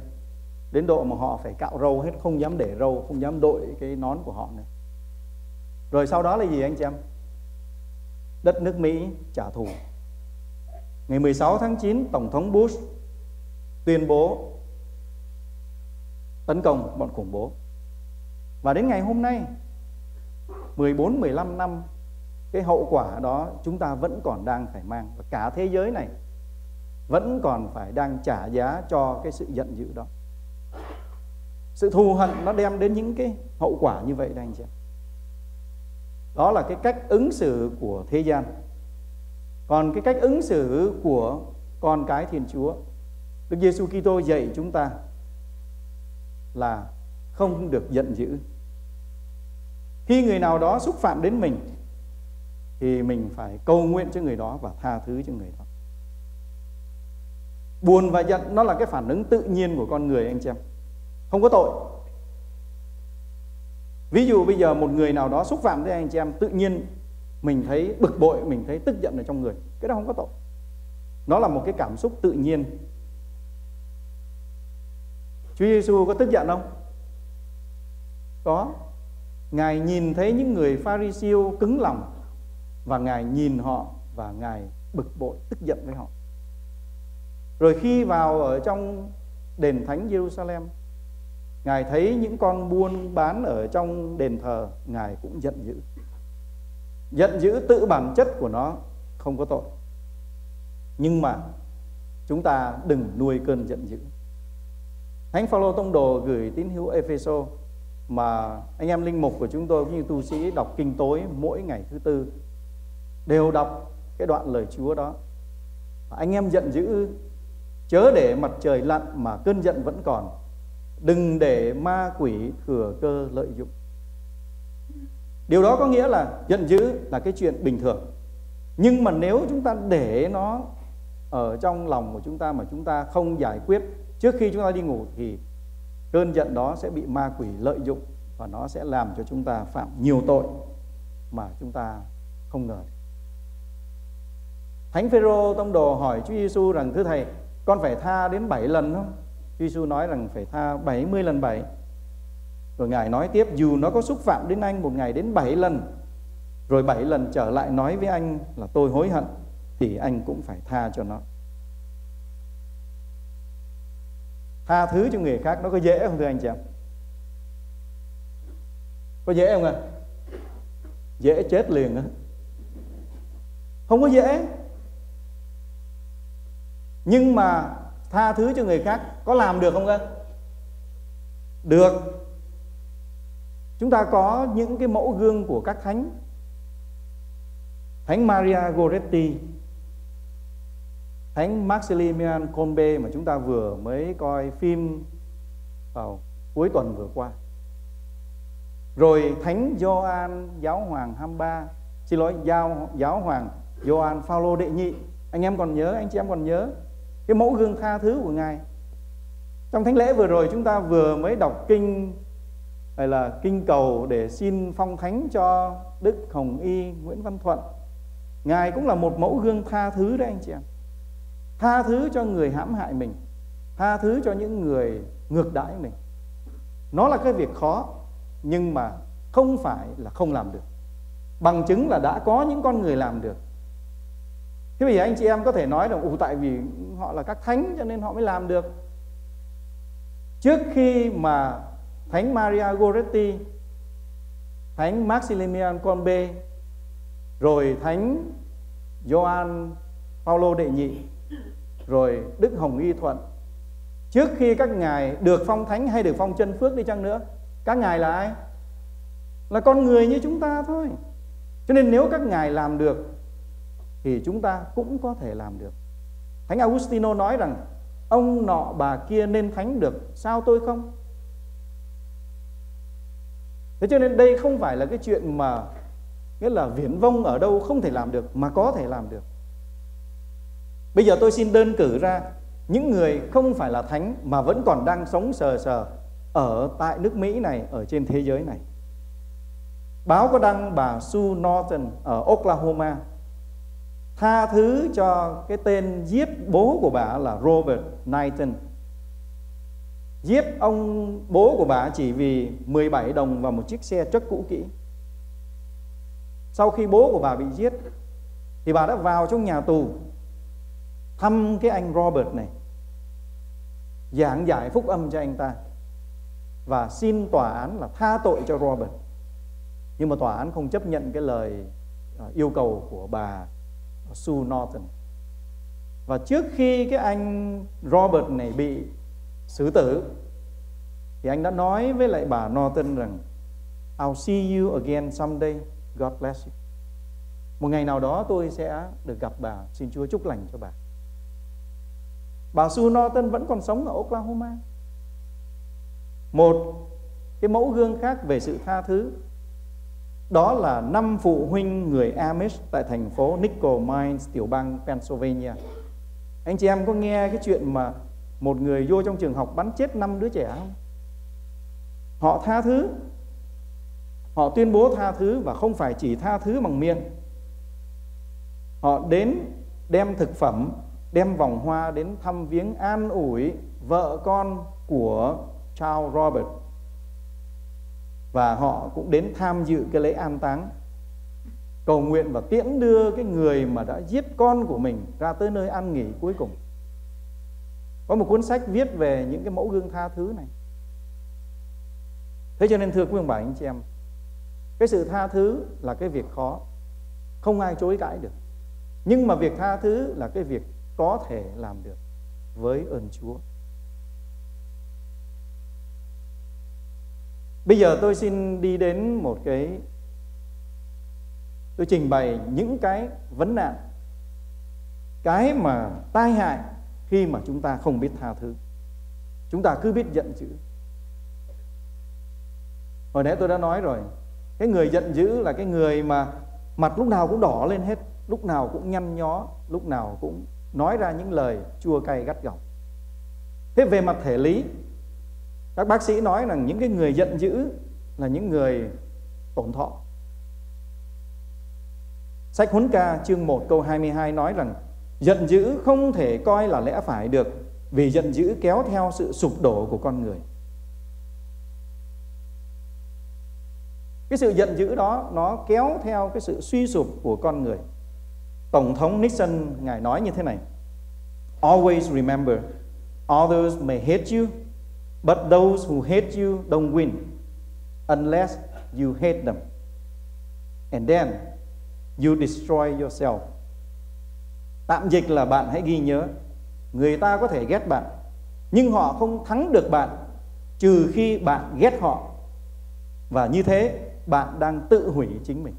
đến độ mà họ phải cạo râu hết, không dám để râu, không dám đội cái nón của họ nữa. Rồi sau đó là gì anh chị em? Đất nước Mỹ trả thù. Ngày 16 tháng 9 tổng thống Bush tuyên bố tấn công bọn khủng bố. Và đến ngày hôm nay 14 15 năm, cái hậu quả đó chúng ta vẫn còn đang phải mang. Và cả thế giới này vẫn còn phải đang trả giá cho cái sự giận dữ đó. Sự thù hận nó đem đến những cái hậu quả như vậy đây anh chị đó là cái cách ứng xử của thế gian. Còn cái cách ứng xử của con cái thiên chúa, đức giêsu kitô dạy chúng ta là không được giận dữ. Khi người nào đó xúc phạm đến mình, thì mình phải cầu nguyện cho người đó và tha thứ cho người đó. Buồn và giận, nó là cái phản ứng tự nhiên của con người, anh chị em. Không có tội ví dụ bây giờ một người nào đó xúc phạm tới anh chị em, tự nhiên mình thấy bực bội, mình thấy tức giận ở trong người, cái đó không có tội. Nó là một cái cảm xúc tự nhiên. Chúa Giêsu có tức giận không? Có. Ngài nhìn thấy những người pha ri siêu cứng lòng và ngài nhìn họ và ngài bực bội, tức giận với họ. Rồi khi vào ở trong đền thánh Jerusalem Ngài thấy những con buôn bán ở trong đền thờ, Ngài cũng giận dữ Giận dữ tự bản chất của nó không có tội Nhưng mà chúng ta đừng nuôi cơn giận dữ Thánh Phaolô tông đồ gửi tín hữu Epheso mà anh em linh mục của chúng tôi cũng như tu sĩ đọc kinh tối mỗi ngày thứ tư đều đọc cái đoạn lời Chúa đó. Anh em giận dữ, chớ để mặt trời lặn mà cơn giận vẫn còn. Đừng để ma quỷ thừa cơ lợi dụng. Điều đó có nghĩa là giận dữ là cái chuyện bình thường. Nhưng mà nếu chúng ta để nó ở trong lòng của chúng ta mà chúng ta không giải quyết trước khi chúng ta đi ngủ thì cơn giận đó sẽ bị ma quỷ lợi dụng và nó sẽ làm cho chúng ta phạm nhiều tội mà chúng ta không ngờ. Thánh Phêrô tông đồ hỏi Chúa Giêsu rằng thưa thầy, con phải tha đến 7 lần không? Chúa Giêsu nói rằng phải tha 70 lần 7. Rồi Ngài nói tiếp, dù nó có xúc phạm đến anh một ngày đến 7 lần, rồi 7 lần trở lại nói với anh là tôi hối hận, thì anh cũng phải tha cho nó. Tha thứ cho người khác nó có dễ không thưa anh chị em? Có dễ không ạ? À? Dễ chết liền á. Không có dễ. Nhưng mà tha thứ cho người khác có làm được không cơ? Được. Chúng ta có những cái mẫu gương của các thánh. Thánh Maria Goretti, Thánh Maximilian Kolbe mà chúng ta vừa mới coi phim vào cuối tuần vừa qua. Rồi Thánh Gioan Giáo Hoàng 23, xin lỗi Giáo Giáo Hoàng Gioan Phaolô đệ nhị. Anh em còn nhớ, anh chị em còn nhớ cái mẫu gương tha thứ của ngài. Trong thánh lễ vừa rồi chúng ta vừa mới đọc kinh hay là kinh cầu để xin phong thánh cho đức hồng y nguyễn văn thuận. Ngài cũng là một mẫu gương tha thứ đấy anh chị em tha thứ cho người hãm hại mình, tha thứ cho những người ngược đãi mình. Nó là cái việc khó, nhưng mà không phải là không làm được. Bằng chứng là đã có những con người làm được thế bây giờ anh chị em có thể nói rằng ủ tại vì họ là các thánh cho nên họ mới làm được. Trước khi mà thánh Maria Goretti, thánh Maximilian Kolbe, rồi thánh Gioan Paulo đệ nhị, rồi Đức Hồng Y Thuận, trước khi các ngài được phong thánh hay được phong chân phước đi chăng nữa, các ngài là ai? Là con người như chúng ta thôi. Cho nên nếu các ngài làm được thì chúng ta cũng có thể làm được. Thánh Augustino nói rằng ông nọ bà kia nên thánh được, sao tôi không? Thế cho nên đây không phải là cái chuyện mà nghĩa là viễn vông ở đâu không thể làm được mà có thể làm được. Bây giờ tôi xin đơn cử ra những người không phải là thánh mà vẫn còn đang sống sờ sờ ở tại nước Mỹ này, ở trên thế giới này. Báo có đăng bà Sue Norton ở Oklahoma tha thứ cho cái tên giết bố của bà là Robert Knighton. Giết ông bố của bà chỉ vì 17 đồng và một chiếc xe chất cũ kỹ. Sau khi bố của bà bị giết, thì bà đã vào trong nhà tù, thăm cái anh Robert này, giảng giải phúc âm cho anh ta, và xin tòa án là tha tội cho Robert. Nhưng mà tòa án không chấp nhận cái lời à, yêu cầu của bà Sue Norton. Và trước khi cái anh Robert này bị xử tử, thì anh đã nói với lại bà Norton rằng, I'll see you again someday. God bless you. Một ngày nào đó tôi sẽ được gặp bà. Xin Chúa chúc lành cho bà. Bà Sue Norton vẫn còn sống ở Oklahoma. Một cái mẫu gương khác về sự tha thứ đó là năm phụ huynh người Amish tại thành phố Nickel Mines, tiểu bang Pennsylvania. Anh chị em có nghe cái chuyện mà một người vô trong trường học bắn chết năm đứa trẻ không? Họ tha thứ. Họ tuyên bố tha thứ và không phải chỉ tha thứ bằng miệng. Họ đến đem thực phẩm, đem vòng hoa đến thăm viếng an ủi vợ con của Charles Robert và họ cũng đến tham dự cái lễ an táng. Cầu nguyện và tiễn đưa cái người mà đã giết con của mình ra tới nơi an nghỉ cuối cùng. Có một cuốn sách viết về những cái mẫu gương tha thứ này. Thế cho nên thưa quý ông bà, anh chị em, cái sự tha thứ là cái việc khó. Không ai chối cãi được. Nhưng mà việc tha thứ là cái việc có thể làm được với ơn Chúa. Bây giờ tôi xin đi đến một cái tôi trình bày những cái vấn nạn, cái mà tai hại khi mà chúng ta không biết tha thứ. Chúng ta cứ biết giận dữ. Hồi nãy tôi đã nói rồi, cái người giận dữ là cái người mà mặt lúc nào cũng đỏ lên hết, lúc nào cũng nhăn nhó, lúc nào cũng nói ra những lời chua cay gắt gỏng. Thế về mặt thể lý các bác sĩ nói rằng những cái người giận dữ là những người tổn thọ. Sách huấn ca chương 1 câu 22 nói rằng giận dữ không thể coi là lẽ phải được vì giận dữ kéo theo sự sụp đổ của con người. Cái sự giận dữ đó nó kéo theo cái sự suy sụp của con người. Tổng thống nixon ngài nói như thế này, always remember, others may hate you but those who hate you don't win unless you hate them. And then you destroy yourself. Tạm dịch là bạn hãy ghi nhớ, người ta có thể ghét bạn, nhưng họ không thắng được bạn trừ khi bạn ghét họ. Và như thế, bạn đang tự hủy chính mình.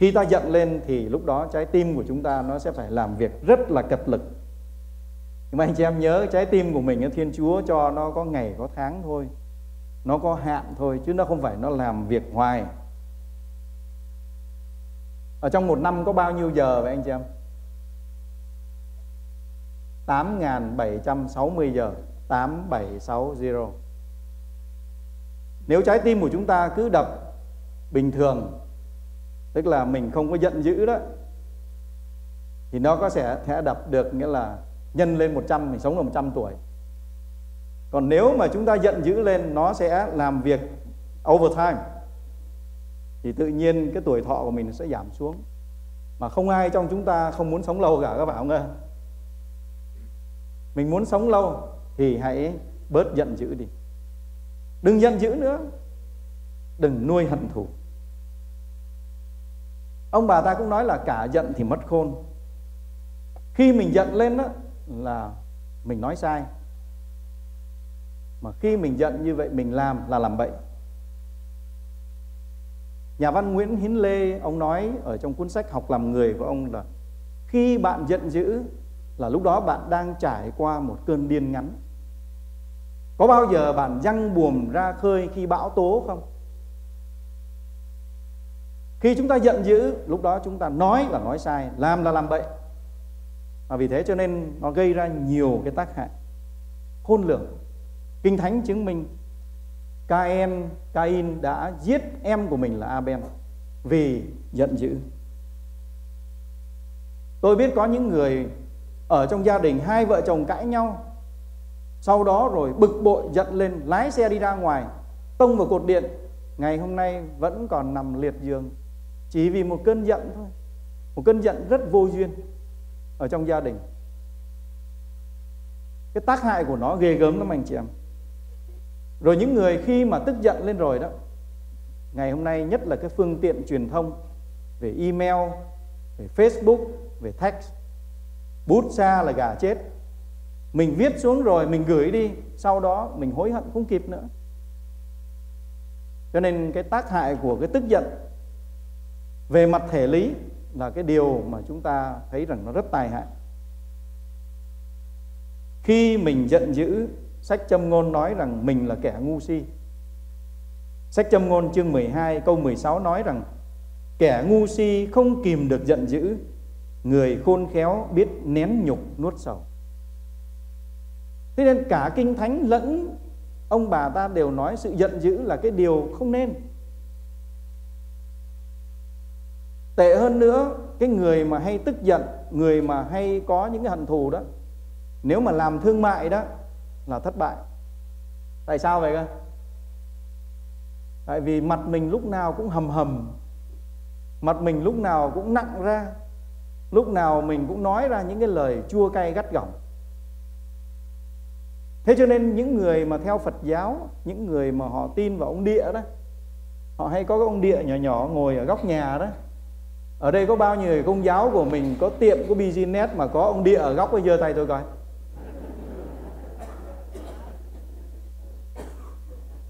Khi ta giận lên thì lúc đó trái tim của chúng ta nó sẽ phải làm việc rất là cật lực. Nhưng mà anh chị em nhớ trái tim của mình, Thiên Chúa cho nó có ngày, có tháng thôi. Nó có hạn thôi, chứ nó không phải nó làm việc hoài. Ở trong một năm có bao nhiêu giờ vậy anh chị em? 8.760 giờ 8760 Nếu trái tim của chúng ta cứ đập bình thường Tức là mình không có giận dữ đó Thì nó có sẽ, sẽ đập được nghĩa là nhân lên 100 mình sống được 100 tuổi. Còn nếu mà chúng ta giận dữ lên nó sẽ làm việc overtime thì tự nhiên cái tuổi thọ của mình sẽ giảm xuống. Mà không ai trong chúng ta không muốn sống lâu cả các bạn không ạ? Mình muốn sống lâu thì hãy bớt giận dữ đi. Đừng giận dữ nữa. Đừng nuôi hận thù ông bà ta cũng nói là cả giận thì mất khôn. Khi mình giận lên đó là mình nói sai. Mà khi mình giận như vậy, mình làm là làm bậy. Nhà văn Nguyễn Hiến Lê, ông nói ở trong cuốn sách học làm người của ông là, khi bạn giận dữ là lúc đó bạn đang trải qua một cơn điên ngắn. Có bao giờ bạn răng buồm ra khơi khi bão tố không? Khi chúng ta giận dữ lúc đó chúng ta nói là nói sai làm là làm bậy. Và vì thế cho nên nó gây ra nhiều cái tác hại. Khôn lường. Kinh Thánh chứng minh Cain, Cain đã giết em của mình là Abel vì giận dữ. Tôi biết có những người ở trong gia đình hai vợ chồng cãi nhau sau đó rồi bực bội giận lên lái xe đi ra ngoài tông vào cột điện. Ngày hôm nay vẫn còn nằm liệt giường chỉ vì một cơn giận thôi. Một cơn giận rất vô duyên ở trong gia đình. Cái tác hại của nó ghê gớm lắm anh chị em. Rồi những người khi mà tức giận lên rồi đó, ngày hôm nay nhất là cái phương tiện truyền thông về email, về facebook, về text, bút xa là gà chết. Mình viết xuống rồi mình gửi đi, sau đó mình hối hận không kịp nữa. Cho nên cái tác hại của cái tức giận về mặt thể lý là cái điều mà chúng ta thấy rằng nó rất tai hại khi mình giận dữ Sách châm ngôn nói rằng mình là kẻ ngu si. Sách châm ngôn chương 12 câu 16 nói rằng kẻ ngu si không kìm được giận dữ, người khôn khéo biết nén nhục nuốt sầu. Thế nên cả kinh thánh lẫn ông bà ta đều nói sự giận dữ là cái điều không nên. Tệ hơn nữa, cái người mà hay tức giận, người mà hay có những cái hận thù đó, nếu mà làm thương mại đó là thất bại. Tại sao vậy cơ? Tại vì mặt mình lúc nào cũng hầm hầm mặt mình lúc nào cũng nặng ra lúc nào mình cũng nói ra những cái lời chua cay gắt gỏng. Thế cho nên những người mà theo phật giáo những người mà họ tin vào ông địa đó họ hay có cái ông địa nhỏ nhỏ ngồi ở góc nhà đó ở đây có bao nhiêu người công giáo của mình, có tiệm, có business mà có ông địa ở góc ấy giơ tay tôi coi.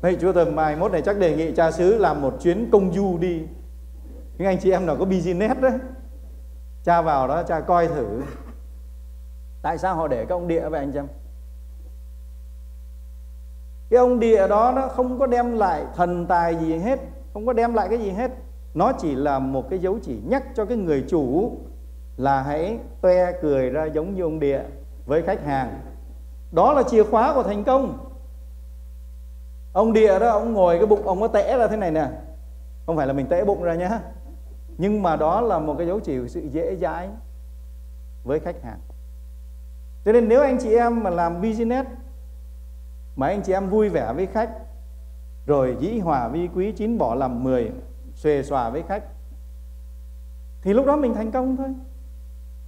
Vậy chúa tầm mai mốt này chắc đề nghị cha xứ làm một chuyến công du đi. Những anh chị em nào có business đấy, Cha vào đó cha coi thử. Tại sao họ để các ông địa vậy anh em Cái ông địa đó nó không có đem lại thần tài gì hết, Không có đem lại cái gì hết nó chỉ là một cái dấu chỉ nhắc cho cái người chủ là hãy toe cười ra giống như ông địa với khách hàng. Đó là chìa khóa của thành công. Ông địa đó, ông ngồi cái bụng ông có tẽ ra thế này nè. Không phải là mình tẽ bụng ra nhá. Nhưng mà đó là một cái dấu chỉ của sự dễ dãi với khách hàng. Cho nên nếu anh chị em mà làm business, mà anh chị em vui vẻ với khách, rồi dĩ hòa vi quý, chín bỏ làm mười xuề xòa với khách. Thì lúc đó mình thành công thôi.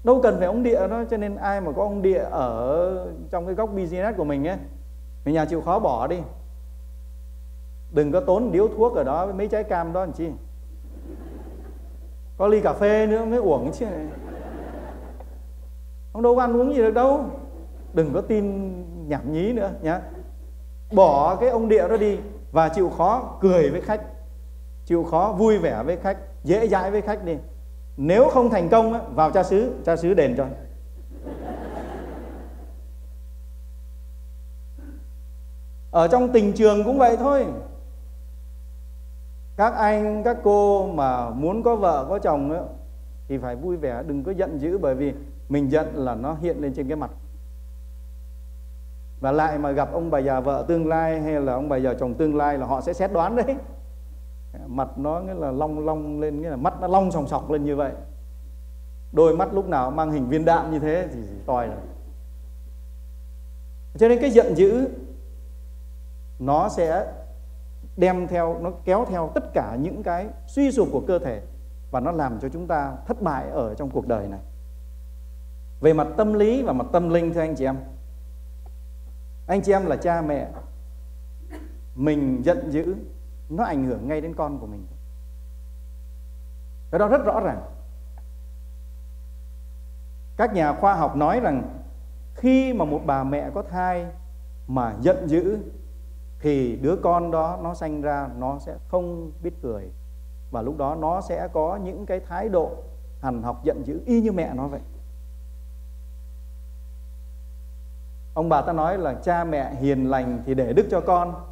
Đâu cần phải ông địa đó, cho nên ai mà có ông địa ở trong cái góc business của mình ấy, mình nhà chịu khó bỏ đi. Đừng có tốn điếu thuốc ở đó với mấy trái cam đó làm chi có ly cà phê nữa mới uổng chứ. Không đâu có ăn uống gì được đâu. Đừng có tin nhảm nhí nữa nhá. Bỏ cái ông địa đó đi và chịu khó cười với khách chịu khó vui vẻ với khách dễ dãi với khách đi. Nếu không thành công vào cha xứ cha xứ đền cho. Ở trong tình trường cũng vậy thôi. Các anh các cô mà muốn có vợ có chồng ấy, thì phải vui vẻ đừng có giận dữ bởi vì mình giận là nó hiện lên trên cái mặt. Và lại mà gặp ông bà già vợ tương lai hay là ông bà già chồng tương lai là họ sẽ xét đoán đấy mặt nó nghĩa là long long lên, nghĩa là mắt nó long sòng sọc lên như vậy. Đôi mắt lúc nào mang hình viên đạn như thế thì toi rồi cho nên cái giận dữ, nó sẽ đem theo, nó kéo theo tất cả những cái suy sụp của cơ thể và nó làm cho chúng ta thất bại ở trong cuộc đời này. Về mặt tâm lý và mặt tâm linh, thưa anh chị em, anh chị em là cha mẹ, mình giận dữ nó ảnh hưởng ngay đến con của mình. Cái đó rất rõ ràng. Các nhà khoa học nói rằng khi mà một bà mẹ có thai mà giận dữ, thì đứa con đó nó sanh ra, nó sẽ không biết cười. Và lúc đó nó sẽ có những cái thái độ hằn học giận dữ y như mẹ nó vậy. Ông bà ta nói là, cha mẹ hiền lành thì để đức cho con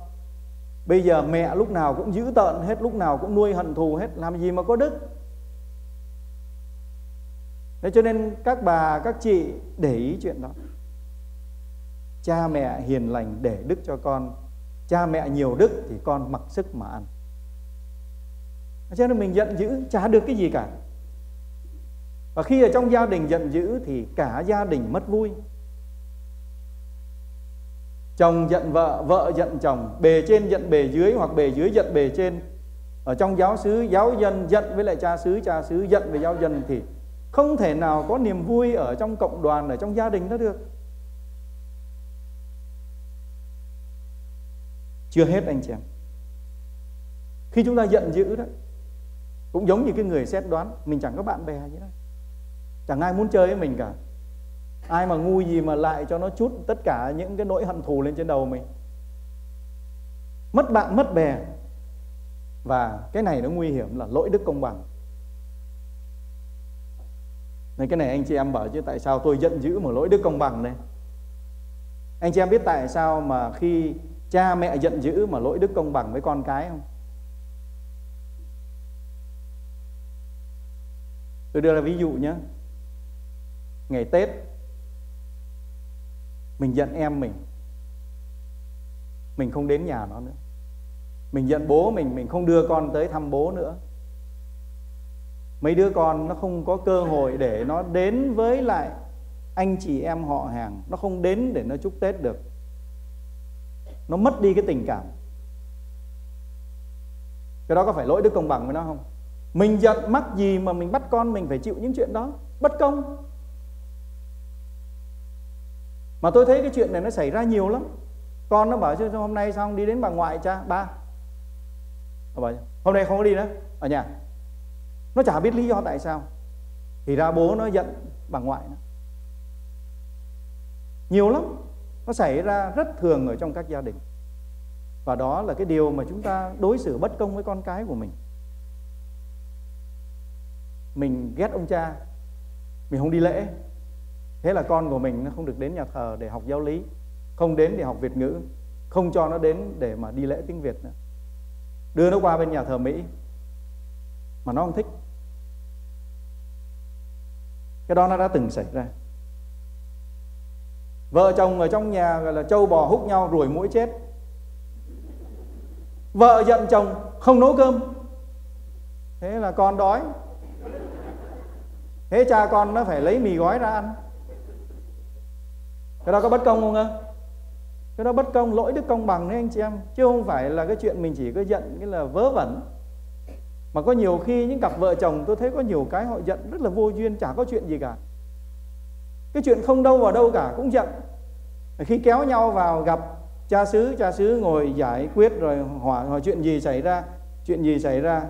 bây giờ mẹ lúc nào cũng giữ tợn, hết lúc nào cũng nuôi hận thù, hết làm gì mà có đức. Thế cho nên các bà, các chị để ý chuyện đó. Cha mẹ hiền lành để đức cho con. Cha mẹ nhiều đức thì con mặc sức mà ăn. Cho nên mình giận dữ, chả được cái gì cả. Và khi ở trong gia đình giận dữ thì cả gia đình mất vui chồng giận vợ vợ giận chồng. Bề trên giận bề dưới hoặc bề dưới giận bề trên. Ở trong giáo xứ, giáo dân giận với lại cha xứ cha xứ giận với giáo dân thì không thể nào có niềm vui ở trong cộng đoàn, ở trong gia đình đó được. Chưa hết anh chị em. Khi chúng ta giận dữ đó, cũng giống như cái người xét đoán, mình chẳng có bạn bè gì đó chẳng ai muốn chơi với mình cả ai mà ngu gì mà lại cho nó chút tất cả những cái nỗi hận thù lên trên đầu mình? Mất bạn, mất bè. Và cái này nó nguy hiểm là lỗi đức công bằng. Nên cái này anh chị em bảo chứ tại sao tôi giận dữ mà lỗi đức công bằng đây? Anh chị em biết tại sao mà khi cha mẹ giận dữ mà lỗi đức công bằng với con cái không? Tôi đưa ra ví dụ nhé ngày tết mình giận em mình. Mình không đến nhà nó nữa. Mình giận bố mình mình không đưa con tới thăm bố nữa. Mấy đứa con nó không có cơ hội để nó đến với lại anh chị em họ hàng. Nó không đến để nó chúc tết được. Nó mất đi cái tình cảm. Cái đó có phải lỗi đức công bằng với nó không? Mình giận mắc gì mà mình bắt con mình phải chịu những chuyện đó? Bất công mà tôi thấy cái chuyện này nó xảy ra nhiều lắm. Con nó bảo chứ hôm nay xong đi đến bà ngoại cha? Ba. Nó bảo hôm nay không có đi nữa, ở nhà. Nó chả biết lý do tại sao. Thì ra bố nó giận bà ngoại nó. Nhiều lắm. Nó xảy ra rất thường ở trong các gia đình. Và đó là cái điều mà chúng ta đối xử bất công với con cái của mình. Mình ghét ông cha, mình không đi lễ thế là con của mình nó không được đến nhà thờ để học giáo lý, không đến để học việt ngữ, không cho nó đến để mà đi lễ tiếng việt nữa. Đưa nó qua bên nhà thờ mỹ, mà nó không thích. Cái đó nó đã từng xảy ra. Vợ chồng ở trong nhà, gọi là, trâu bò hút nhau ruồi mũi chết. Vợ giận chồng không nấu cơm. Thế là con đói. Thế cha con nó phải lấy mì gói ra ăn cái đó có bất công không ạ cái đó bất công lỗi đức công bằng đấy anh chị em. Chứ không phải là cái chuyện mình chỉ có giận cái là vớ vẩn. Mà có nhiều khi những cặp vợ chồng tôi thấy có nhiều cái họ giận rất là vô duyên chả có chuyện gì cả. Cái chuyện không đâu vào đâu cả cũng giận. Khi kéo nhau vào gặp cha xứ cha xứ ngồi giải quyết rồi hỏi, hỏi chuyện gì xảy ra chuyện gì xảy ra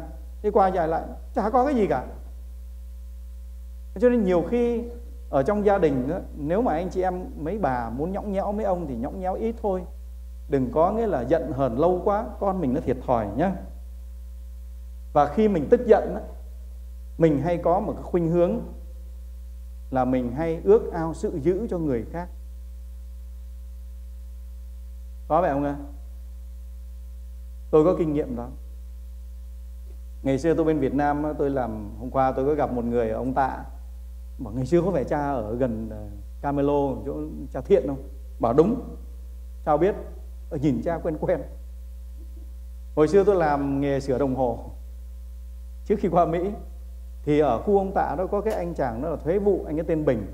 thế qua giải lại chả có cái gì cả. Cho nên nhiều khi ở trong gia đình đó, nếu mà anh chị em mấy bà muốn nhõng nhẽo mấy ông thì nhõng nhẽo ít thôi. Đừng có nghĩa là giận hờn lâu quá con mình nó thiệt thòi nhá. Và khi mình tức giận đó, mình hay có một cái khuynh hướng là mình hay ước ao sự giữ cho người khác. Có phải không ạ? Tôi có kinh nghiệm đó. Ngày xưa tôi bên Việt Nam tôi làm hôm qua tôi có gặp một người ông tạ bảo ngày xưa có phải cha ở gần ờ, Camelo, chỗ cha thiện không? Bảo đúng. Sao biết. Ở nhìn cha quen quen. Hồi xưa tôi làm nghề sửa đồng hồ. Trước khi qua Mỹ, thì ở khu ông tạ đó có cái anh chàng đó là thuế vụ, anh ấy tên Bình.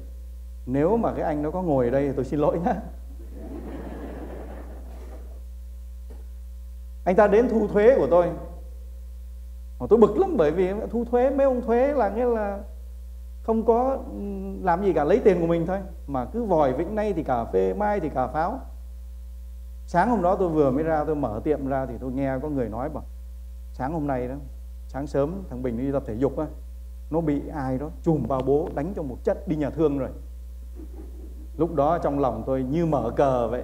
Nếu mà cái anh nó có ngồi ở đây thì tôi xin lỗi nhá. Anh ta đến thu thuế của tôi. Mà tôi bực lắm bởi vì thu thuế. Mấy ông thuế là nghĩa là không có làm gì cả, lấy tiền của mình thôi. Mà cứ vòi vĩnh nay thì cà phê, mai thì cà pháo. Sáng hôm đó tôi vừa mới ra, tôi mở tiệm ra thì tôi nghe có người nói bảo, sáng hôm nay đó, sáng sớm thằng bình đi tập thể dục á, nó bị ai đó chùm vào bố đánh cho một chất đi nhà thương rồi. Lúc đó trong lòng tôi như mở cờ vậy.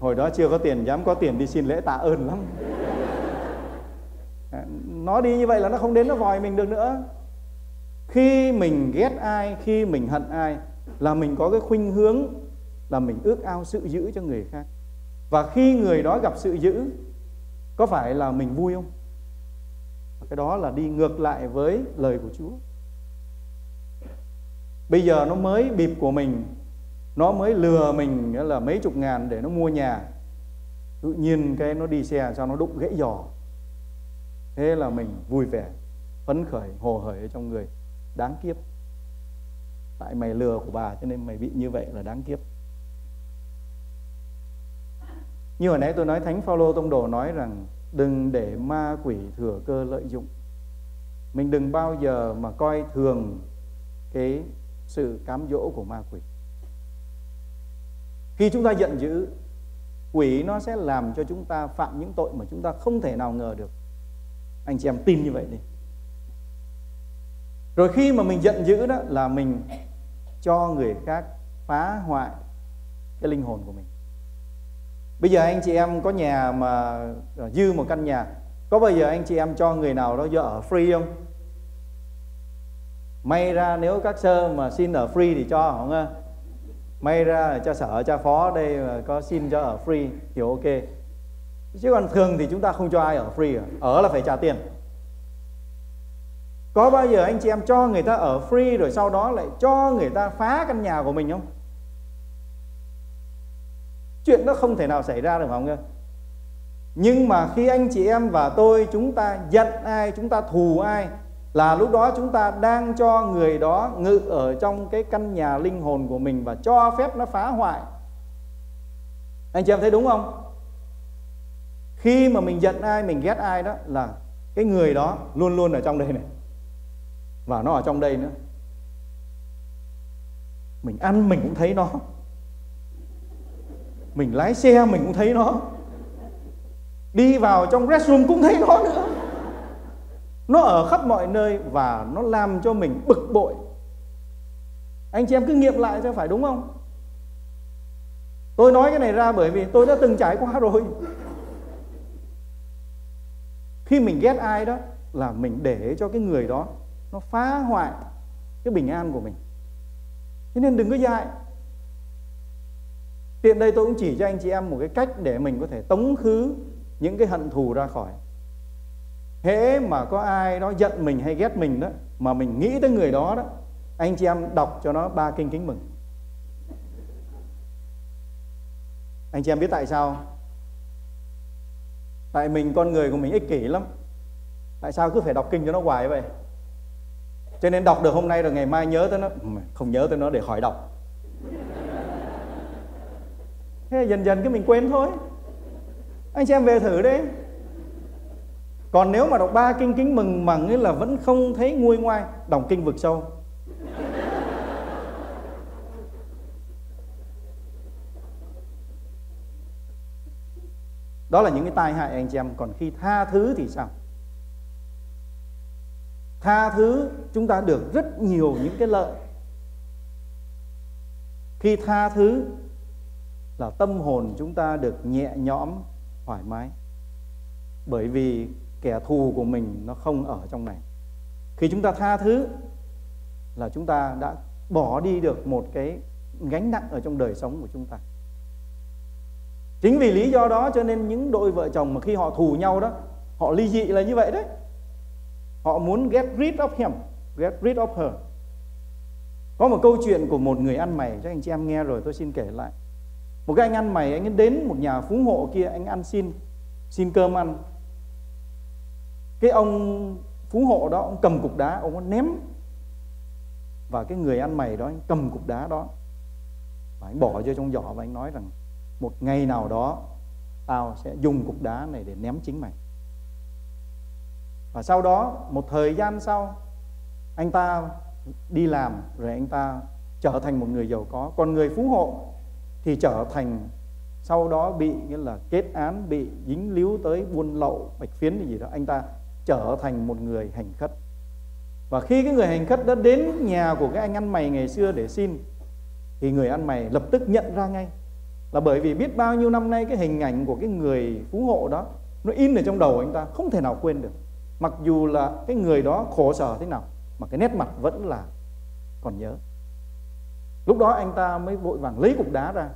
Hồi đó chưa có tiền, dám có tiền đi xin lễ tạ ơn lắm. Nó đi như vậy là nó không đến nó vòi mình được nữa khi mình ghét ai, khi mình hận ai, là mình có cái khuynh hướng là mình ước ao sự giữ cho người khác. Và khi người đó gặp sự giữ, có phải là mình vui không? Cái đó là đi ngược lại với lời của Chúa. Bây giờ nó mới bịp của mình, nó mới lừa mình là mấy chục ngàn để nó mua nhà. Tự nhiên cái nó đi xe sao nó đụng gãy giò. Thế là mình vui vẻ, phấn khởi, hồ hởi ở trong người đáng kiếp. Tại mày lừa của bà cho nên mày bị như vậy là đáng kiếp. Như hồi nãy tôi nói, thánh phaolô tông đồ nói rằng, đừng để ma quỷ thừa cơ lợi dụng. Mình đừng bao giờ mà coi thường cái sự cám dỗ của ma quỷ. Khi chúng ta giận dữ, quỷ nó sẽ làm cho chúng ta phạm những tội mà chúng ta không thể nào ngờ được. Anh chị em tin như vậy đi rồi khi mà mình giận dữ đó là mình cho người khác phá hoại cái linh hồn của mình. Bây giờ anh chị em có nhà mà ờ, dư một căn nhà, có bao giờ anh chị em cho người nào đó cho ở free không? May ra nếu các sơ mà xin ở free thì cho, không may ra cho sở cha phó đây mà có xin cho ở free thì ok. Chứ còn thường thì chúng ta không cho ai ở free ở là phải trả tiền có bao giờ anh chị em cho người ta ở free rồi sau đó lại cho người ta phá căn nhà của mình không? Chuyện đó không thể nào xảy ra được không ạ? Nhưng mà khi anh chị em và tôi chúng ta giận ai, chúng ta thù ai, là lúc đó chúng ta đang cho người đó ngự ở trong cái căn nhà linh hồn của mình và cho phép nó phá hoại. Anh chị em thấy đúng không? Khi mà mình giận ai, mình ghét ai đó là cái người đó luôn luôn ở trong đây này và nó ở trong đây nữa. Mình ăn mình cũng thấy nó. Mình lái xe mình cũng thấy nó. Đi vào trong restroom cũng thấy nó nữa. Nó ở khắp mọi nơi và nó làm cho mình bực bội. Anh chị em cứ nghiệm lại cho phải đúng không? Tôi nói cái này ra bởi vì tôi đã từng trải qua rồi. Khi mình ghét ai đó là mình để cho cái người đó nó phá hoại cái bình an của mình. Thế nên đừng có dại. Tiện đây tôi cũng chỉ cho anh chị em một cái cách để mình có thể tống khứ những cái hận thù ra khỏi. Hễ mà có ai đó giận mình hay ghét mình đó, mà mình nghĩ tới người đó đó, anh chị em đọc cho nó ba kinh kính mừng. Anh chị em biết tại sao tại mình, con người của mình ích kỷ lắm. Tại sao cứ phải đọc kinh cho nó hoài vậy? Cho nên đọc được hôm nay rồi ngày mai nhớ tới nó. Không nhớ tới nó để khỏi đọc. Thế dần dần cái mình quên thôi. Anh chị em về thử đấy còn nếu mà đọc ba kinh kính mừng mà nghĩa là vẫn không thấy nguôi ngoai, đọc kinh vực sâu. Đó là những cái tai hại anh chị em. Còn khi tha thứ thì sao? Tha thứ, chúng ta được rất nhiều những cái lợi. Khi tha thứ là tâm hồn chúng ta được nhẹ nhõm, thoải mái. Bởi vì kẻ thù của mình nó không ở trong này. Khi chúng ta tha thứ là chúng ta đã bỏ đi được một cái gánh nặng ở trong đời sống của chúng ta. Chính vì lý do đó cho nên những đôi vợ chồng mà khi họ thù nhau đó, họ ly dị là như vậy đấy họ muốn get rid of him, get rid of her. Có một câu chuyện của một người ăn mày cho anh chị em nghe rồi, tôi xin kể lại. Một cái anh ăn mày, anh ấy đến một nhà phú hộ kia, anh ăn xin xin cơm ăn. Cái ông phú hộ đó, ông cầm cục đá, ông ném. Và cái người ăn mày đó, anh cầm cục đá đó. Và anh bỏ vô trong giỏ và anh nói rằng, một ngày nào đó, tao sẽ dùng cục đá này để ném chính mày và sau đó, một thời gian sau, anh ta đi làm, rồi anh ta trở thành một người giàu có. Còn người phú hộ thì trở thành, sau đó bị, nghĩa là kết án, bị dính líu tới buôn lậu, bạch phiến gì đó, anh ta trở thành một người hành khất. Và khi cái người hành khất đã đến nhà của cái anh ăn mày ngày xưa để xin, thì người ăn mày lập tức nhận ra ngay. Là bởi vì biết bao nhiêu năm nay cái hình ảnh của cái người phú hộ đó, nó in ở trong đầu anh ta, không thể nào quên được mặc dù là cái người đó khổ sở thế nào, mà cái nét mặt vẫn là còn nhớ. Lúc đó anh ta mới vội vàng lấy cục đá ra,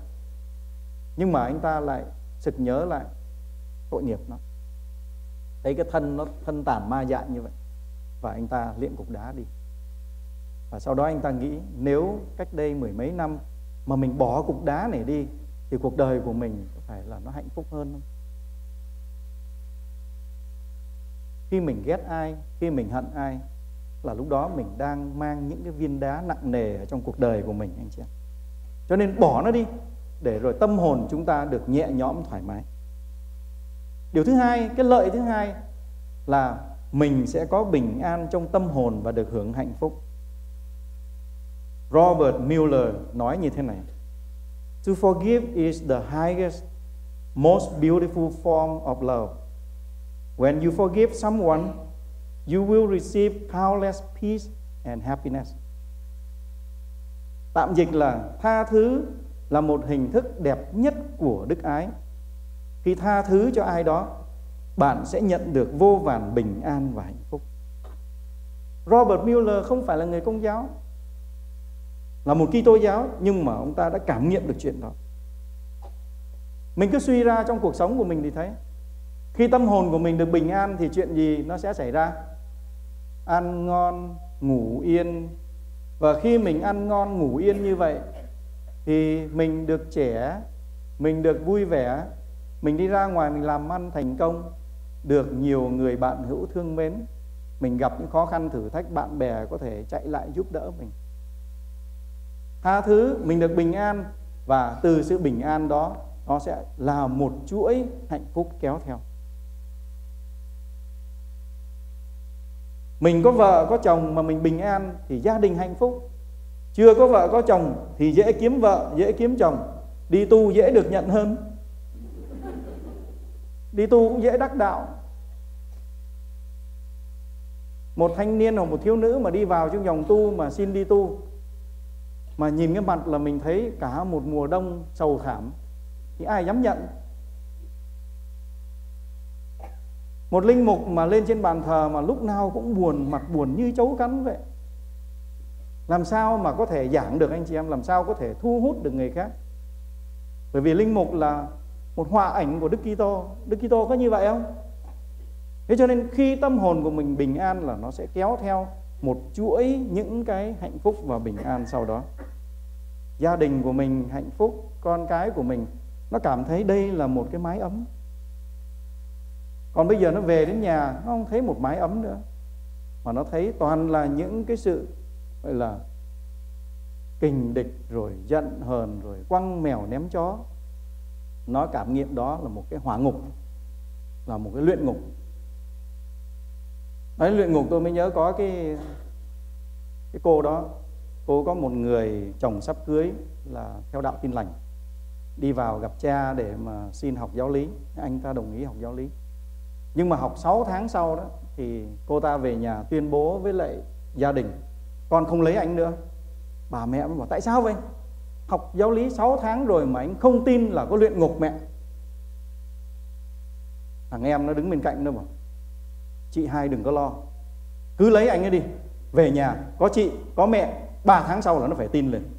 nhưng mà anh ta lại sực nhớ lại tội nghiệp nó. Thấy cái thân nó, thân tàn ma dại như vậy, và anh ta liệm cục đá đi. Và sau đó anh ta nghĩ nếu cách đây mười mấy năm mà mình bỏ cục đá này đi, thì cuộc đời của mình phải là nó hạnh phúc hơn không? Khi mình ghét ai, khi mình hận ai, là lúc đó mình đang mang những cái viên đá nặng nề ở trong cuộc đời của mình, anh chị em cho nên bỏ nó đi, để rồi tâm hồn chúng ta được nhẹ nhõm, thoải mái. Điều thứ hai, cái lợi thứ hai là mình sẽ có bình an trong tâm hồn và được hưởng hạnh phúc. Robert Mueller nói như thế này, To forgive is the highest, most beautiful form of love. When you forgive someone, you will receive countless peace and happiness. Tạm dịch là tha thứ là một hình thức đẹp nhất của đức ái. Khi tha thứ cho ai đó, bạn sẽ nhận được vô vàn bình an và hạnh phúc. Robert Mueller không phải là người công giáo, là một Kitô giáo, nhưng mà ông ta đã cảm nghiệm được chuyện đó. Mình cứ suy ra trong cuộc sống của mình thì thấy khi tâm hồn của mình được bình an thì chuyện gì nó sẽ xảy ra? Ăn ngon, ngủ yên. Và khi mình ăn ngon, ngủ yên như vậy, thì mình được trẻ, mình được vui vẻ. Mình đi ra ngoài, mình làm ăn thành công, được nhiều người bạn hữu thương mến. Mình gặp những khó khăn thử thách, bạn bè có thể chạy lại giúp đỡ mình. Tha thứ, mình được bình an. Và từ sự bình an đó, nó sẽ là một chuỗi hạnh phúc kéo theo. Mình có vợ, có chồng mà mình bình an thì gia đình hạnh phúc. Chưa có vợ, có chồng thì dễ kiếm vợ, dễ kiếm chồng. Đi tu dễ được nhận hơn. Đi tu cũng dễ đắc đạo. Một thanh niên hoặc một thiếu nữ mà đi vào trong dòng tu mà xin đi tu, mà nhìn cái mặt là mình thấy cả một mùa đông sầu thảm thì ai dám nhận? Một linh mục mà lên trên bàn thờ mà lúc nào cũng buồn, mặt buồn như chấu cắn vậy. Làm sao mà có thể giảng được, anh chị em? Làm sao có thể thu hút được người khác? Bởi vì linh mục là một họa ảnh của Đức Kitô. Đức Kitô có như vậy không? Thế cho nên khi tâm hồn của mình bình an là nó sẽ kéo theo một chuỗi những cái hạnh phúc và bình an sau đó. Gia đình của mình, hạnh phúc, con cái của mình, nó cảm thấy đây là một cái mái ấm còn bây giờ nó về đến nhà, nó không thấy một mái ấm nữa. Mà nó thấy toàn là những cái sự, gọi là, kình địch rồi giận hờn rồi quăng mèo ném chó. Nó cảm nghiệm đó là một cái hỏa ngục, là một cái luyện ngục. Nói luyện ngục tôi mới nhớ có cái cái cô đó. Cô có một người chồng sắp cưới là theo đạo tin lành. Đi vào gặp cha để mà xin học giáo lý. Anh ta đồng ý học giáo lý nhưng mà học 6 tháng sau đó thì cô ta về nhà tuyên bố với lại gia đình, con không lấy anh nữa. Bà mẹ mới bảo, tại sao vậy? Học giáo lý 6 tháng rồi mà anh không tin là có luyện ngục mẹ. Thằng em nó đứng bên cạnh nó bảo, chị hai đừng có lo, cứ lấy anh ấy đi, về nhà có chị, có mẹ 3 tháng sau là nó phải tin lên.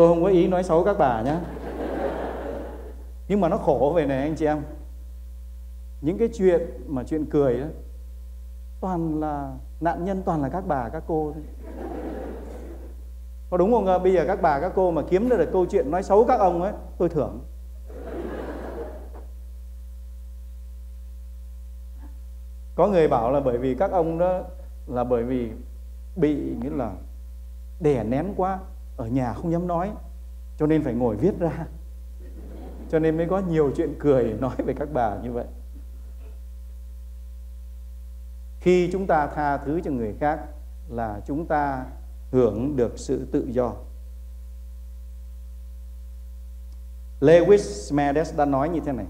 Tôi không có ý nói xấu các bà nhé nhưng mà nó khổ về này, anh chị em. Những cái chuyện mà chuyện cười đó toàn là nạn nhân, toàn là các bà, các cô thôi. Có đúng không bây giờ các bà, các cô mà kiếm được câu chuyện nói xấu các ông ấy, tôi thưởng. Có người bảo là bởi vì các ông đó là bởi vì bị, nghĩa là đè nén quá ở nhà không dám nói, cho nên phải ngồi viết ra. Cho nên mới có nhiều chuyện cười nói về các bà như vậy. Khi chúng ta tha thứ cho người khác là chúng ta hưởng được sự tự do. Lewis Smedes đã nói như thế này,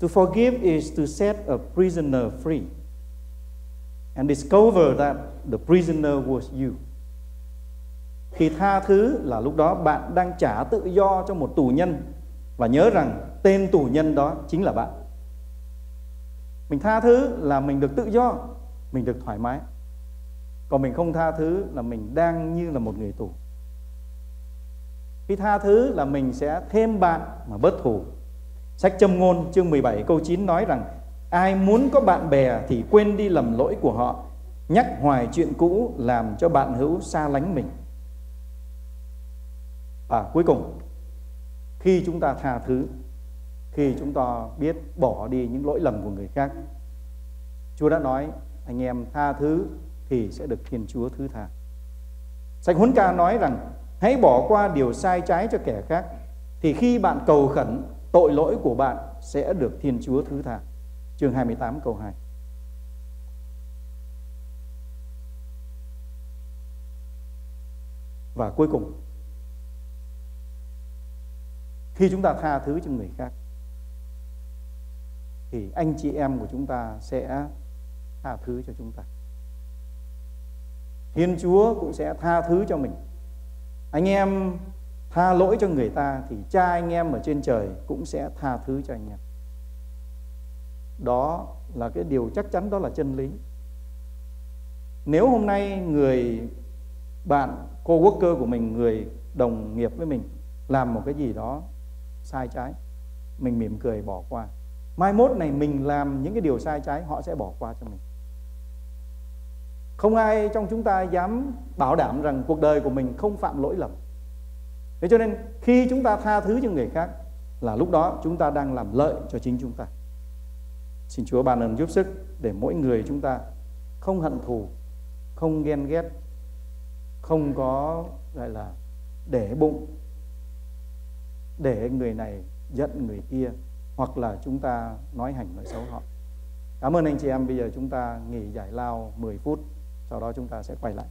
To forgive is to set a prisoner free and discover that the prisoner was you khi tha thứ là lúc đó bạn đang trả tự do cho một tù nhân. Và nhớ rằng tên tù nhân đó chính là bạn. Mình tha thứ là mình được tự do, mình được thoải mái. Còn mình không tha thứ là mình đang như là một người tù. Khi tha thứ là mình sẽ thêm bạn mà bớt thù. Sách châm ngôn chương 17 câu 9 nói rằng, ai muốn có bạn bè thì quên đi lầm lỗi của họ, nhắc hoài chuyện cũ làm cho bạn hữu xa lánh mình và cuối cùng, khi chúng ta tha thứ, khi chúng ta biết bỏ đi những lỗi lầm của người khác, Chúa đã nói, anh em tha thứ thì sẽ được Thiên Chúa thứ tha. Sách Huấn Ca nói rằng, hãy bỏ qua điều sai trái cho kẻ khác, thì khi bạn cầu khẩn, tội lỗi của bạn sẽ được Thiên Chúa thứ tha. Chương 28 câu 2 Và cuối cùng khi chúng ta tha thứ cho người khác, thì anh chị em của chúng ta sẽ tha thứ cho chúng ta. Thiên chúa cũng sẽ tha thứ cho mình. Anh em tha lỗi cho người ta thì cha anh em ở trên trời cũng sẽ tha thứ cho anh em. Đó là cái điều chắc chắn, đó là chân lý. Nếu hôm nay người bạn cô worker của mình, người đồng nghiệp với mình làm một cái gì đó sai trái, mình mỉm cười bỏ qua. Mai mốt này mình làm những cái điều sai trái, họ sẽ bỏ qua cho mình. Không ai trong chúng ta dám bảo đảm rằng cuộc đời của mình không phạm lỗi lầm. Thế cho nên khi chúng ta tha thứ cho người khác là lúc đó chúng ta đang làm lợi cho chính chúng ta. Xin chúa ban ơn giúp sức để mỗi người chúng ta không hận thù, không ghen ghét, không có, gọi là, để bụng để người này giận người kia hoặc là chúng ta nói hành nói xấu họ. Cảm ơn anh chị em. Bây giờ chúng ta nghỉ giải lao 10 phút, sau đó chúng ta sẽ quay lại.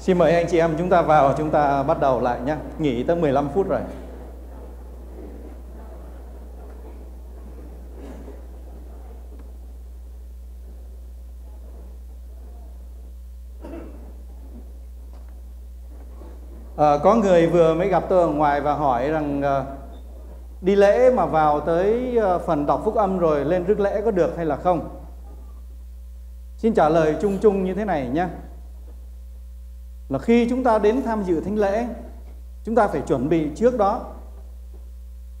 Xin mời anh chị em chúng ta vào, chúng ta bắt đầu lại nhé. Nghỉ tới 15 phút rồi. À, có người vừa mới gặp tôi ở ngoài và hỏi rằng à, đi lễ mà vào tới à, phần đọc phúc âm rồi lên rước lễ có được hay là không? Xin trả lời chung chung như thế này nhé. Là khi chúng ta đến tham dự thánh lễ, chúng ta phải chuẩn bị trước đó.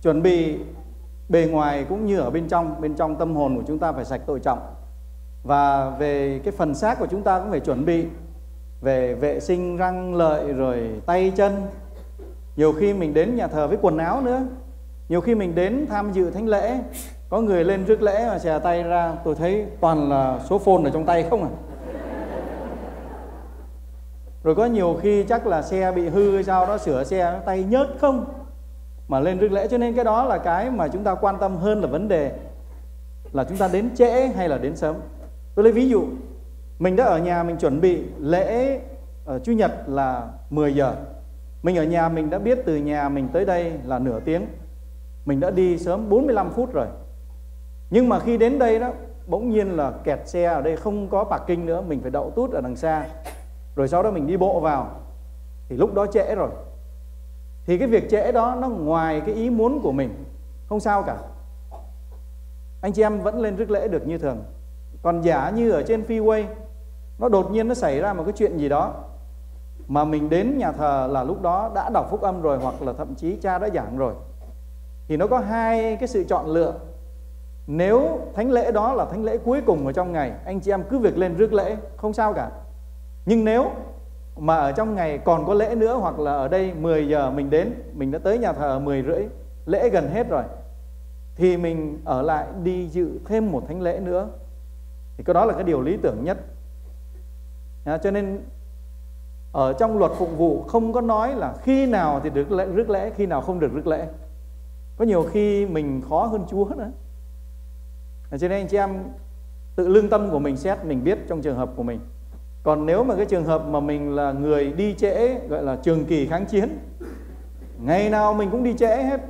Chuẩn bị bề ngoài cũng như ở bên trong, bên trong tâm hồn của chúng ta phải sạch tội trọng. Và về cái phần xác của chúng ta cũng phải chuẩn bị về vệ sinh răng lợi rồi tay chân nhiều khi mình đến nhà thờ với quần áo nữa nhiều khi mình đến tham dự thánh lễ có người lên rước lễ mà xè tay ra tôi thấy toàn là số phone ở trong tay không à rồi có nhiều khi chắc là xe bị hư hay sao đó sửa xe tay nhớt không mà lên rước lễ cho nên cái đó là cái mà chúng ta quan tâm hơn là vấn đề là chúng ta đến trễ hay là đến sớm tôi lấy ví dụ mình đã ở nhà mình chuẩn bị lễ ở Chủ nhật là 10 giờ. Mình ở nhà mình đã biết từ nhà mình tới đây là nửa tiếng. Mình đã đi sớm 45 phút rồi. Nhưng mà khi đến đây đó, bỗng nhiên là kẹt xe ở đây không có parking nữa, mình phải đậu tút ở đằng xa. Rồi sau đó mình đi bộ vào. Thì lúc đó trễ rồi. Thì cái việc trễ đó nó ngoài cái ý muốn của mình. Không sao cả. Anh chị em vẫn lên rước lễ được như thường. Còn giả như ở trên freeway, nó đột nhiên nó xảy ra một cái chuyện gì đó mà mình đến nhà thờ là lúc đó đã đọc phúc âm rồi hoặc là thậm chí cha đã giảng rồi thì nó có hai cái sự chọn lựa nếu thánh lễ đó là thánh lễ cuối cùng ở trong ngày, anh chị em cứ việc lên rước lễ, không sao cả nhưng nếu mà ở trong ngày còn có lễ nữa hoặc là ở đây 10 giờ mình đến mình đã tới nhà thờ 10 rưỡi lễ gần hết rồi thì mình ở lại đi dự thêm một thánh lễ nữa. Thì cái đó là cái điều lý tưởng nhất. À, cho nên ở trong luật phục vụ không có nói là khi nào thì được lễ, rước lễ khi nào không được rước lễ. Có nhiều khi mình khó hơn Chúa nữa. À, cho nên anh chị em tự lương tâm của mình xét mình biết trong trường hợp của mình còn nếu mà cái trường hợp mà mình là người đi trễ, gọi là trường kỳ kháng chiến, ngày nào mình cũng đi trễ hết.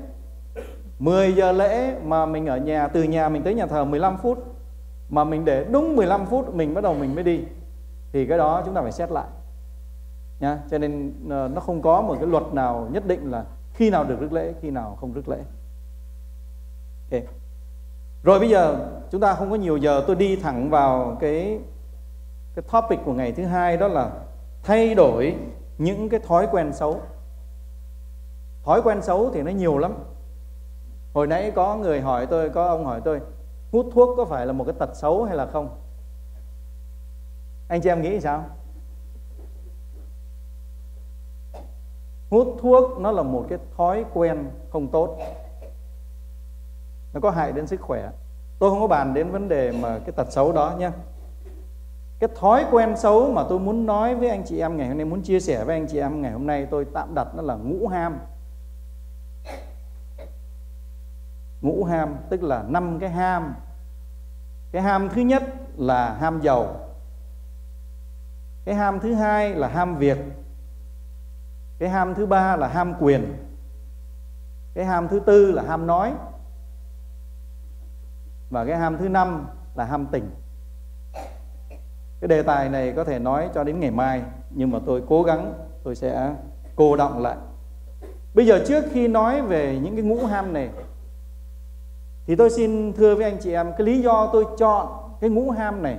10 giờ lễ mà mình ở nhà, từ nhà mình tới nhà thờ 15 phút, mà mình để đúng 15 phút mình bắt đầu mình mới đi, thì cái đó chúng ta phải xét lại nha cho nên ờ, nó không có một cái luật nào nhất định là khi nào được rước lễ, khi nào không rước lễ. Okay. rồi bây giờ chúng ta không có nhiều giờ, tôi đi thẳng vào cái cái topic của ngày thứ hai đó là thay đổi những cái thói quen xấu. Thói quen xấu thì nó nhiều lắm. Hồi nãy có người hỏi tôi, có ông hỏi tôi, hút thuốc có phải là một cái tật xấu hay là không? Anh chị em nghĩ sao? Hút thuốc nó là một cái thói quen không tốt. Nó có hại đến sức khỏe. Tôi không có bàn đến vấn đề mà cái tật xấu đó nhé cái thói quen xấu mà tôi muốn nói với anh chị em ngày hôm nay, muốn chia sẻ với anh chị em ngày hôm nay, tôi tạm đặt nó là ngũ ham. Ngũ ham tức là năm cái ham. Cái ham thứ nhất là ham giàu. Cái ham thứ hai là ham việc. Cái ham thứ ba là ham quyền. Cái ham thứ tư là ham nói. Và cái ham thứ năm là ham tình cái đề tài này có thể nói cho đến ngày mai, nhưng mà tôi cố gắng, tôi sẽ cô động lại. Bây giờ trước khi nói về những cái ngũ ham này, thì tôi xin thưa với anh chị em, cái lý do tôi chọn cái ngũ ham này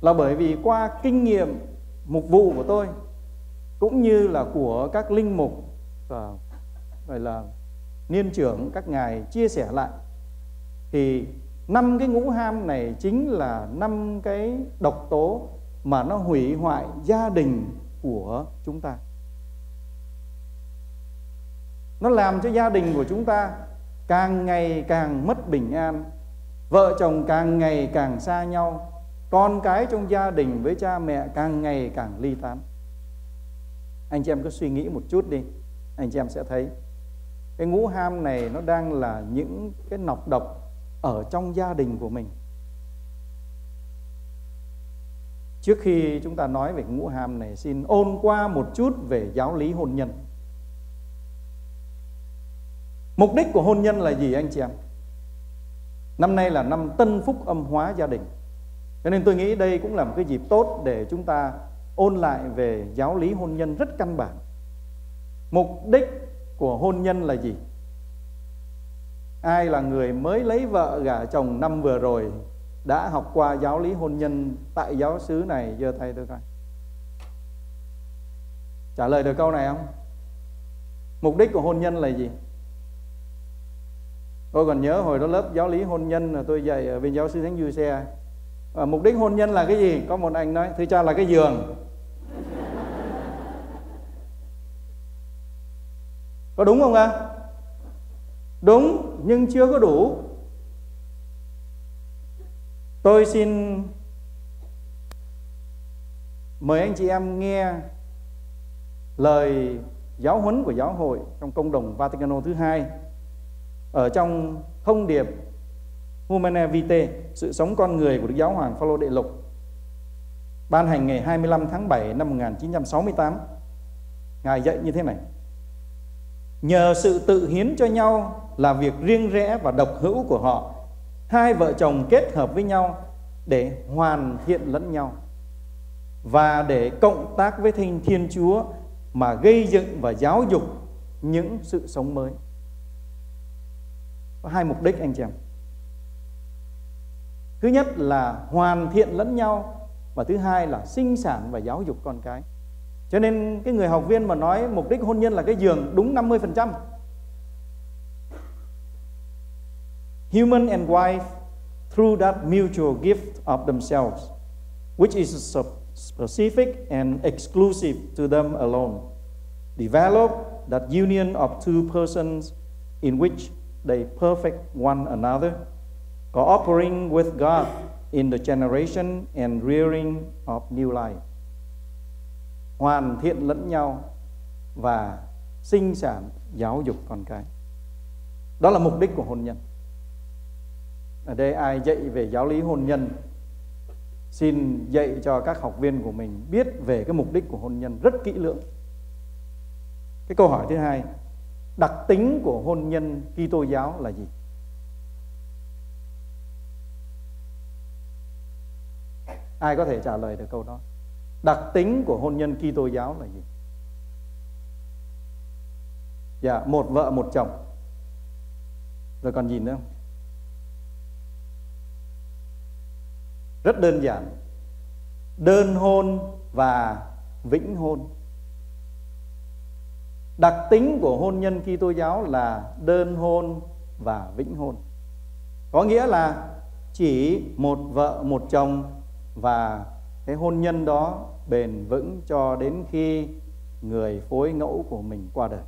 là bởi vì qua kinh nghiệm mục vụ của tôi, cũng như là của các linh mục và gọi là niên trưởng các ngài chia sẻ lại, thì năm cái ngũ ham này chính là năm cái độc tố mà nó hủy hoại gia đình của chúng ta. Nó làm cho gia đình của chúng ta càng ngày càng mất bình an, vợ chồng càng ngày càng xa nhau, con cái trong gia đình với cha mẹ càng ngày càng ly tán. Anh chị em cứ suy nghĩ một chút đi, anh chị em sẽ thấy cái ngũ ham này nó đang là những cái nọc độc ở trong gia đình của mình. Trước khi chúng ta nói về ngũ hàm này, xin ôn qua một chút về giáo lý hôn nhân. Mục đích của hôn nhân là gì, anh chị em? Năm nay là năm tân phúc âm hóa gia đình. Cho nên tôi nghĩ đây cũng là một cái dịp tốt để chúng ta ôn lại về giáo lý hôn nhân rất căn bản. Mục đích của hôn nhân là gì? Ai là người mới lấy vợ gả chồng năm vừa rồi đã học qua giáo lý hôn nhân tại giáo xứ này giơ tay tôi coi. Trả lời được câu này không? Mục đích của hôn nhân là gì? Tôi còn nhớ hồi đó lớp giáo lý hôn nhân là tôi dạy ở bên giáo sư thánh du xe. À, mục đích hôn nhân là cái gì? Có một anh nói thưa cha là cái giường. Có đúng không ạ? Đúng nhưng chưa có đủ tôi xin mời anh chị em nghe lời giáo huấn của giáo hội trong công đồng Vaticano thứ hai ở trong thông điệp Humanae Vitae, sự sống con người của Đức Giáo Hoàng Phaolô Đệ Lục, ban hành ngày 25 tháng 7 năm 1968. Ngài dạy như thế này: Nhờ sự tự hiến cho nhau là việc riêng rẽ và độc hữu của họ, hai vợ chồng kết hợp với nhau để hoàn thiện lẫn nhau và để cộng tác với Thánh Thiên Chúa mà gây dựng và giáo dục những sự sống mới. Có hai mục đích anh chị em. Thứ nhất là hoàn thiện lẫn nhau và thứ hai là sinh sản và giáo dục con cái. Cho nên cái người học viên mà nói mục đích hôn nhân là cái giường đúng 50%. Human and wife through that mutual gift of themselves, which is specific and exclusive to them alone. Develop that union of two persons in which they perfect one another, cooperating with God in the generation and rearing of new life. Hoàn thiện lẫn nhau và sinh sản giáo dục con cái. Đó là mục đích của hôn nhân. Ở đây ai dạy về giáo lý hôn nhân xin dạy cho các học viên của mình biết về cái mục đích của hôn nhân rất kỹ lưỡng. Cái câu hỏi thứ hai, đặc tính của hôn nhân Kitô giáo là gì? Ai có thể trả lời được câu đó? Đặc tính của hôn nhân Kitô giáo là gì? Dạ, một vợ một chồng. Rồi còn gì nữa không? Rất đơn giản. Đơn hôn và vĩnh hôn. Đặc tính của hôn nhân Kitô giáo là đơn hôn và vĩnh hôn. Có nghĩa là chỉ một vợ, một chồng và cái hôn nhân đó bền vững cho đến khi người phối ngẫu của mình qua đời,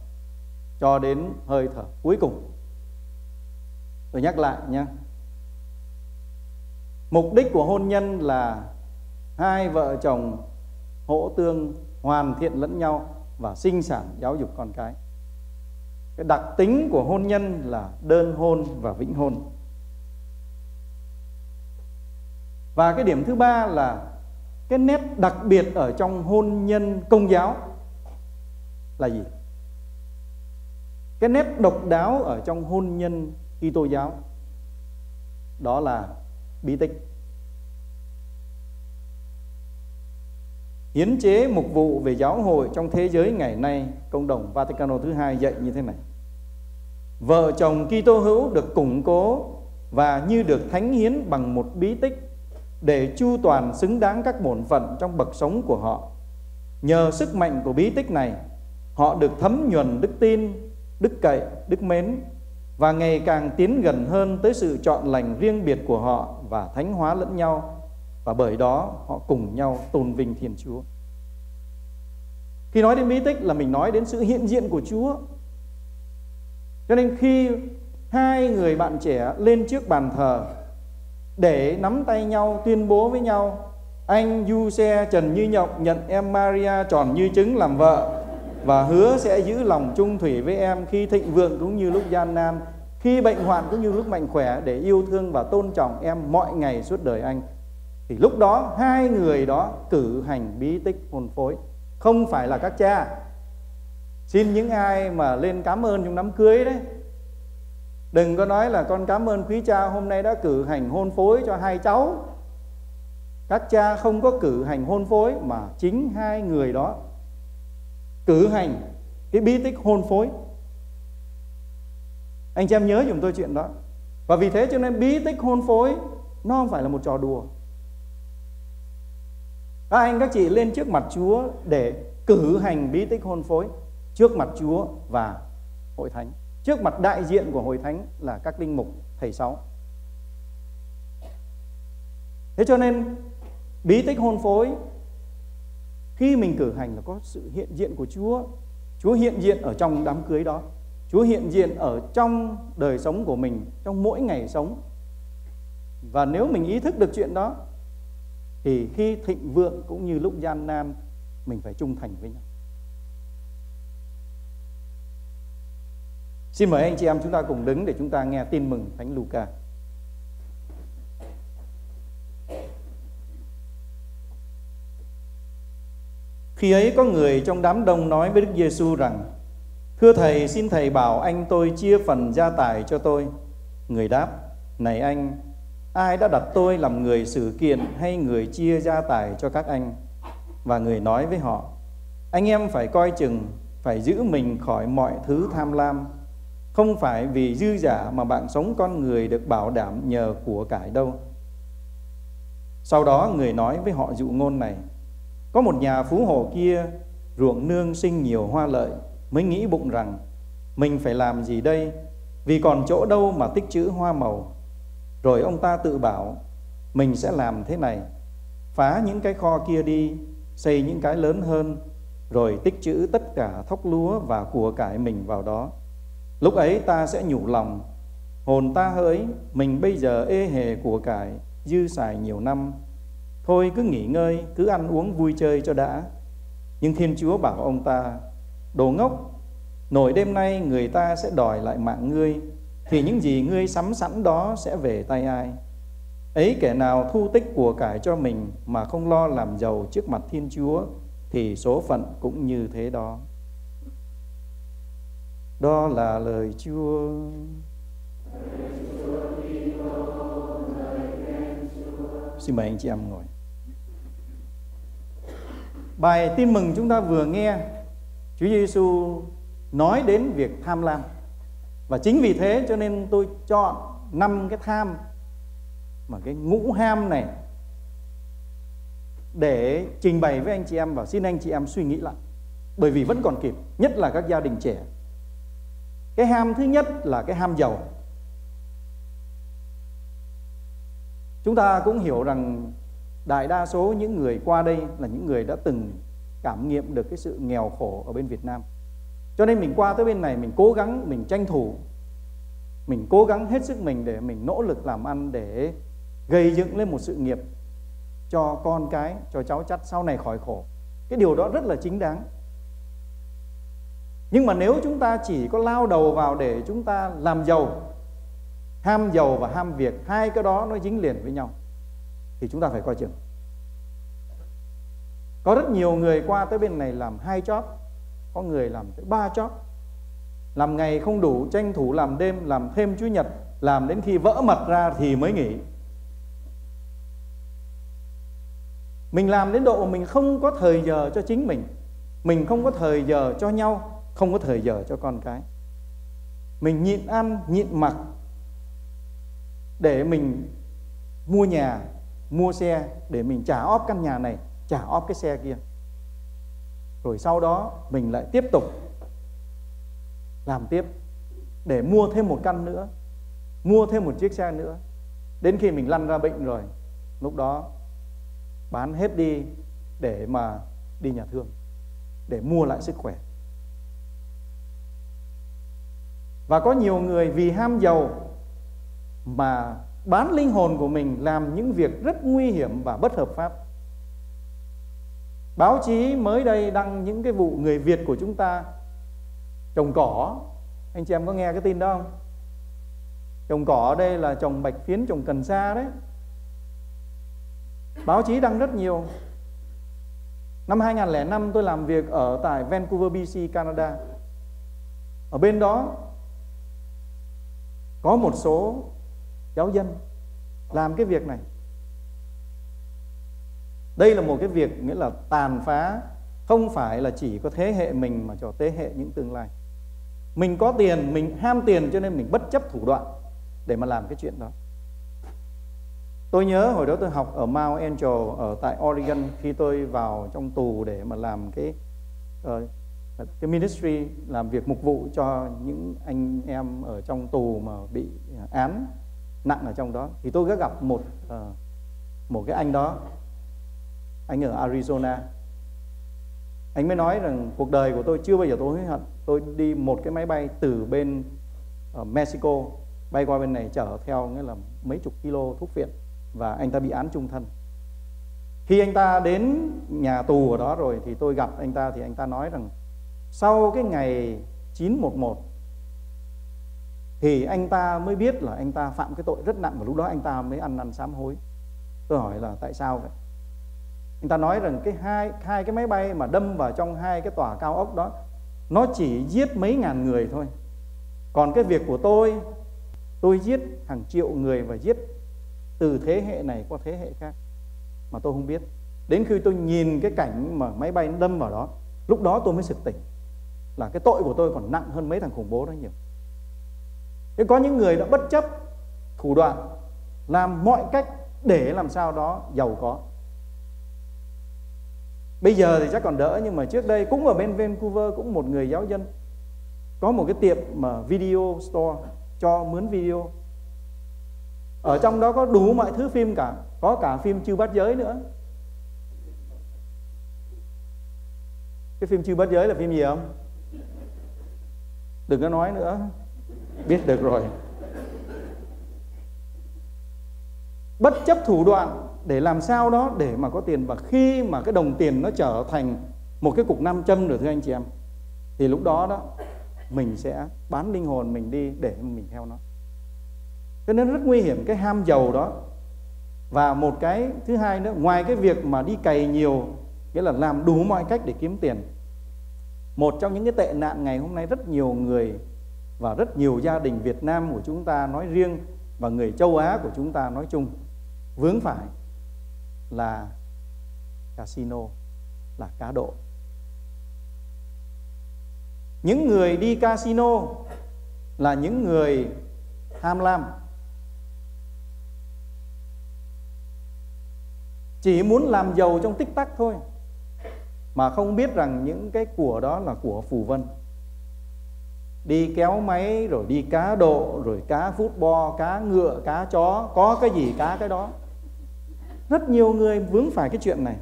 cho đến hơi thở cuối cùng tôi nhắc lại nhé mục đích của hôn nhân là hai vợ chồng hỗ tương hoàn thiện lẫn nhau và sinh sản giáo dục con cái. Cái đặc tính của hôn nhân là đơn hôn và vĩnh hôn. Và cái điểm thứ ba là cái nét đặc biệt ở trong hôn nhân công giáo là gì? Cái nét độc đáo ở trong hôn nhân Kitô giáo đó là bí tích. Hiến chế mục vụ về giáo hội trong thế giới ngày nay công đồng Vaticano thứ hai dạy như thế này. Vợ chồng Kitô hữu được củng cố và như được thánh hiến bằng một bí tích để chu toàn xứng đáng các bổn phận trong bậc sống của họ. Nhờ sức mạnh của bí tích này, họ được thấm nhuần đức tin, đức cậy, đức mến và ngày càng tiến gần hơn tới sự chọn lành riêng biệt của họ và thánh hóa lẫn nhau và bởi đó, họ cùng nhau tôn vinh Thiên Chúa. Khi nói đến bí tích là mình nói đến sự hiện diện của Chúa. Cho nên khi hai người bạn trẻ lên trước bàn thờ để nắm tay nhau, tuyên bố với nhau, anh Du Xe Trần Như Nhộng nhận em Maria tròn như trứng làm vợ và hứa sẽ giữ lòng trung thủy với em khi thịnh vượng cũng như lúc gian nan, khi bệnh hoạn cũng như lúc mạnh khỏe để yêu thương và tôn trọng em mọi ngày suốt đời anh. Thì lúc đó, hai người đó cử hành bí tích hôn phối. Không phải là các cha. Xin những ai mà lên cảm ơn trong đám cưới đấy. Đừng có nói là con cảm ơn quý cha hôm nay đã cử hành hôn phối cho hai cháu. Các cha không có cử hành hôn phối mà chính hai người đó cử hành cái bí tích hôn phối. Anh chị em nhớ dùm tôi chuyện đó. Và vì thế cho nên bí tích hôn phối nó không phải là một trò đùa. Các anh, các chị lên trước mặt Chúa để cử hành bí tích hôn phối trước mặt Chúa và hội thánh. Trước mặt đại diện của hội thánh là các linh mục, thầy sáu. Thế cho nên bí tích hôn phối khi mình cử hành là có sự hiện diện của Chúa. Chúa hiện diện ở trong đám cưới đó. Chúa hiện diện ở trong đời sống của mình, trong mỗi ngày sống. Và nếu mình ý thức được chuyện đó, thì khi thịnh vượng cũng như lúc gian nan, mình phải trung thành với nhau. Xin mời anh chị em chúng ta cùng đứng để chúng ta nghe tin mừng Thánh Luca. Khi ấy có người trong đám đông nói với Đức Giêsu rằng: "Thưa thầy, xin thầy bảo anh tôi chia phần gia tài cho tôi." Người đáp: "Này anh, ai đã đặt tôi làm người xử kiện hay người chia gia tài cho các anh?" Và người nói với họ: "Anh em phải coi chừng, phải giữ mình khỏi mọi thứ tham lam." Không phải vì dư giả mà bạn sống con người được bảo đảm nhờ của cải đâu. Sau đó người nói với họ dụ ngôn này. Có một nhà phú hộ kia, ruộng nương sinh nhiều hoa lợi, mới nghĩ bụng rằng, mình phải làm gì đây? Vì còn chỗ đâu mà tích trữ hoa màu. Rồi ông ta tự bảo, mình sẽ làm thế này. Phá những cái kho kia đi, xây những cái lớn hơn, rồi tích trữ tất cả thóc lúa và của cải mình vào đó. Lúc ấy ta sẽ nhủ lòng, Hồn ta hỡi, Mình bây giờ ê hề của cải Dư xài nhiều năm. Thôi cứ nghỉ ngơi, Cứ ăn uống vui chơi cho đã Nhưng Thiên Chúa bảo ông ta, Đồ ngốc, Nổi đêm nay người ta sẽ đòi lại mạng ngươi, Thì những gì ngươi sắm sẵn đó Sẽ về tay ai Ấy kẻ nào thu tích của cải cho mình Mà không lo làm giàu trước mặt Thiên Chúa, Thì số phận cũng như thế đó đó là lời Chúa. Xin mời anh chị em ngồi. Bài tin mừng chúng ta vừa nghe Chúa Giêsu nói đến việc tham lam. Và chính vì thế cho nên tôi chọn năm cái tham mà cái ngũ ham này để trình bày với anh chị em và xin anh chị em suy nghĩ lại. Bởi vì vẫn còn kịp, nhất là các gia đình trẻ cái ham thứ nhất là cái ham giàu chúng ta cũng hiểu rằng đại đa số những người qua đây là những người đã từng cảm nghiệm được cái sự nghèo khổ ở bên Việt Nam. Cho nên mình qua tới bên này, mình cố gắng, mình tranh thủ, mình cố gắng hết sức mình để mình nỗ lực làm ăn để gây dựng lên một sự nghiệp cho con cái, cho cháu chắt sau này khỏi khổ. Cái điều đó rất là chính đáng. Nhưng mà nếu chúng ta chỉ có lao đầu vào để chúng ta làm giàu, ham giàu và ham việc, hai cái đó nó dính liền với nhau thì chúng ta phải coi chừng. Có rất nhiều người qua tới bên này làm hai job, có người làm tới ba job. Làm ngày không đủ, tranh thủ làm đêm, làm thêm chủ nhật, làm đến khi vỡ mặt ra thì mới nghỉ. Mình làm đến độ mình không có thời giờ cho chính mình mình không có thời giờ cho nhau, không có thời giờ cho con cái. Mình nhịn ăn, nhịn mặc để mình mua nhà mua xe để mình trả óp căn nhà này, trả óp cái xe kia. Rồi sau đó mình lại tiếp tục làm tiếp để mua thêm một căn nữa, mua thêm một chiếc xe nữa. Đến khi mình lăn ra bệnh rồi, lúc đó bán hết đi để mà đi nhà thương, để mua lại sức khỏe. Và có nhiều người vì ham giàu mà bán linh hồn của mình làm những việc rất nguy hiểm và bất hợp pháp. Báo chí mới đây đăng những cái vụ người Việt của chúng ta trồng cỏ. Anh chị em có nghe cái tin đó không? Trồng cỏ ở đây là trồng bạch phiến, trồng cần sa đấy. báo chí đăng rất nhiều năm 2005 tôi làm việc ở tại Vancouver BC Canada ở bên đó có một số giáo dân làm cái việc này. Đây là một cái việc nghĩa là tàn phá không phải là chỉ có thế hệ mình mà cho thế hệ những tương lai. Mình có tiền mình ham tiền cho nên mình bất chấp thủ đoạn để mà làm cái chuyện đó. Tôi nhớ hồi đó tôi học ở Mount Angel ở tại Oregon khi tôi vào trong tù để mà làm cái uh, cái ministry làm việc mục vụ cho những anh em ở trong tù mà bị án nặng ở trong đó. Thì tôi có gặp một uh, một cái anh đó. Anh ở Arizona. Anh mới nói rằng cuộc đời của tôi chưa bao giờ tôi hối hận. Tôi đi một cái máy bay từ bên ờ, Mexico bay qua bên này chở theo nghĩa là mấy chục kilo thuốc viện và anh ta bị án trung thân. Khi anh ta đến nhà tù ở đó rồi thì tôi gặp anh ta thì anh ta nói rằng sau cái ngày 911 thì anh ta mới biết là anh ta phạm cái tội rất nặng và lúc đó anh ta mới ăn năn sám hối. Tôi hỏi là tại sao vậy? Anh ta nói rằng cái hai hai cái máy bay mà đâm vào trong hai cái tòa cao ốc đó nó chỉ giết mấy ngàn người thôi. Còn cái việc của tôi tôi giết hàng triệu người và giết từ thế hệ này qua thế hệ khác mà tôi không biết. Đến khi tôi nhìn cái cảnh mà máy bay đâm vào đó, lúc đó tôi mới sực tỉnh là cái tội của tôi còn nặng hơn mấy thằng khủng bố đó nhiều thế có những người đã bất chấp thủ đoạn, làm mọi cách để làm sao đó giàu có. Bây giờ thì chắc còn đỡ, nhưng mà trước đây cũng ở bên Vancouver cũng một người giáo dân, có một cái tiệm mà video store, cho mướn video. Ở trong đó có đủ mọi thứ phim cả, có cả phim chư bắt giới nữa. Cái phim chư bắt giới là phim gì không? Đừng có nói nữa biết được rồi. Bất chấp thủ đoạn để làm sao đó để mà có tiền. Và khi mà cái đồng tiền nó trở thành một cái cục nam châm rồi, thưa anh chị em, thì lúc đó đó, mình sẽ bán linh hồn mình đi để mình theo nó. Cho nên rất nguy hiểm cái ham giàu đó. Và một cái thứ hai nữa, ngoài cái việc mà đi cày nhiều, nghĩa là làm đủ mọi cách để kiếm tiền, một trong những cái tệ nạn ngày hôm nay rất nhiều người và rất nhiều gia đình Việt Nam của chúng ta nói riêng và người châu Á của chúng ta nói chung vướng phải là casino, là cá độ. Những người đi casino là những người tham lam. Chỉ muốn làm giàu trong tích tắc thôi, mà không biết rằng những cái của đó là của phù vân đi kéo máy, rồi đi cá độ, rồi cá football, cá ngựa, cá chó, có cái gì cá cái đó. Rất nhiều người vướng phải cái chuyện này.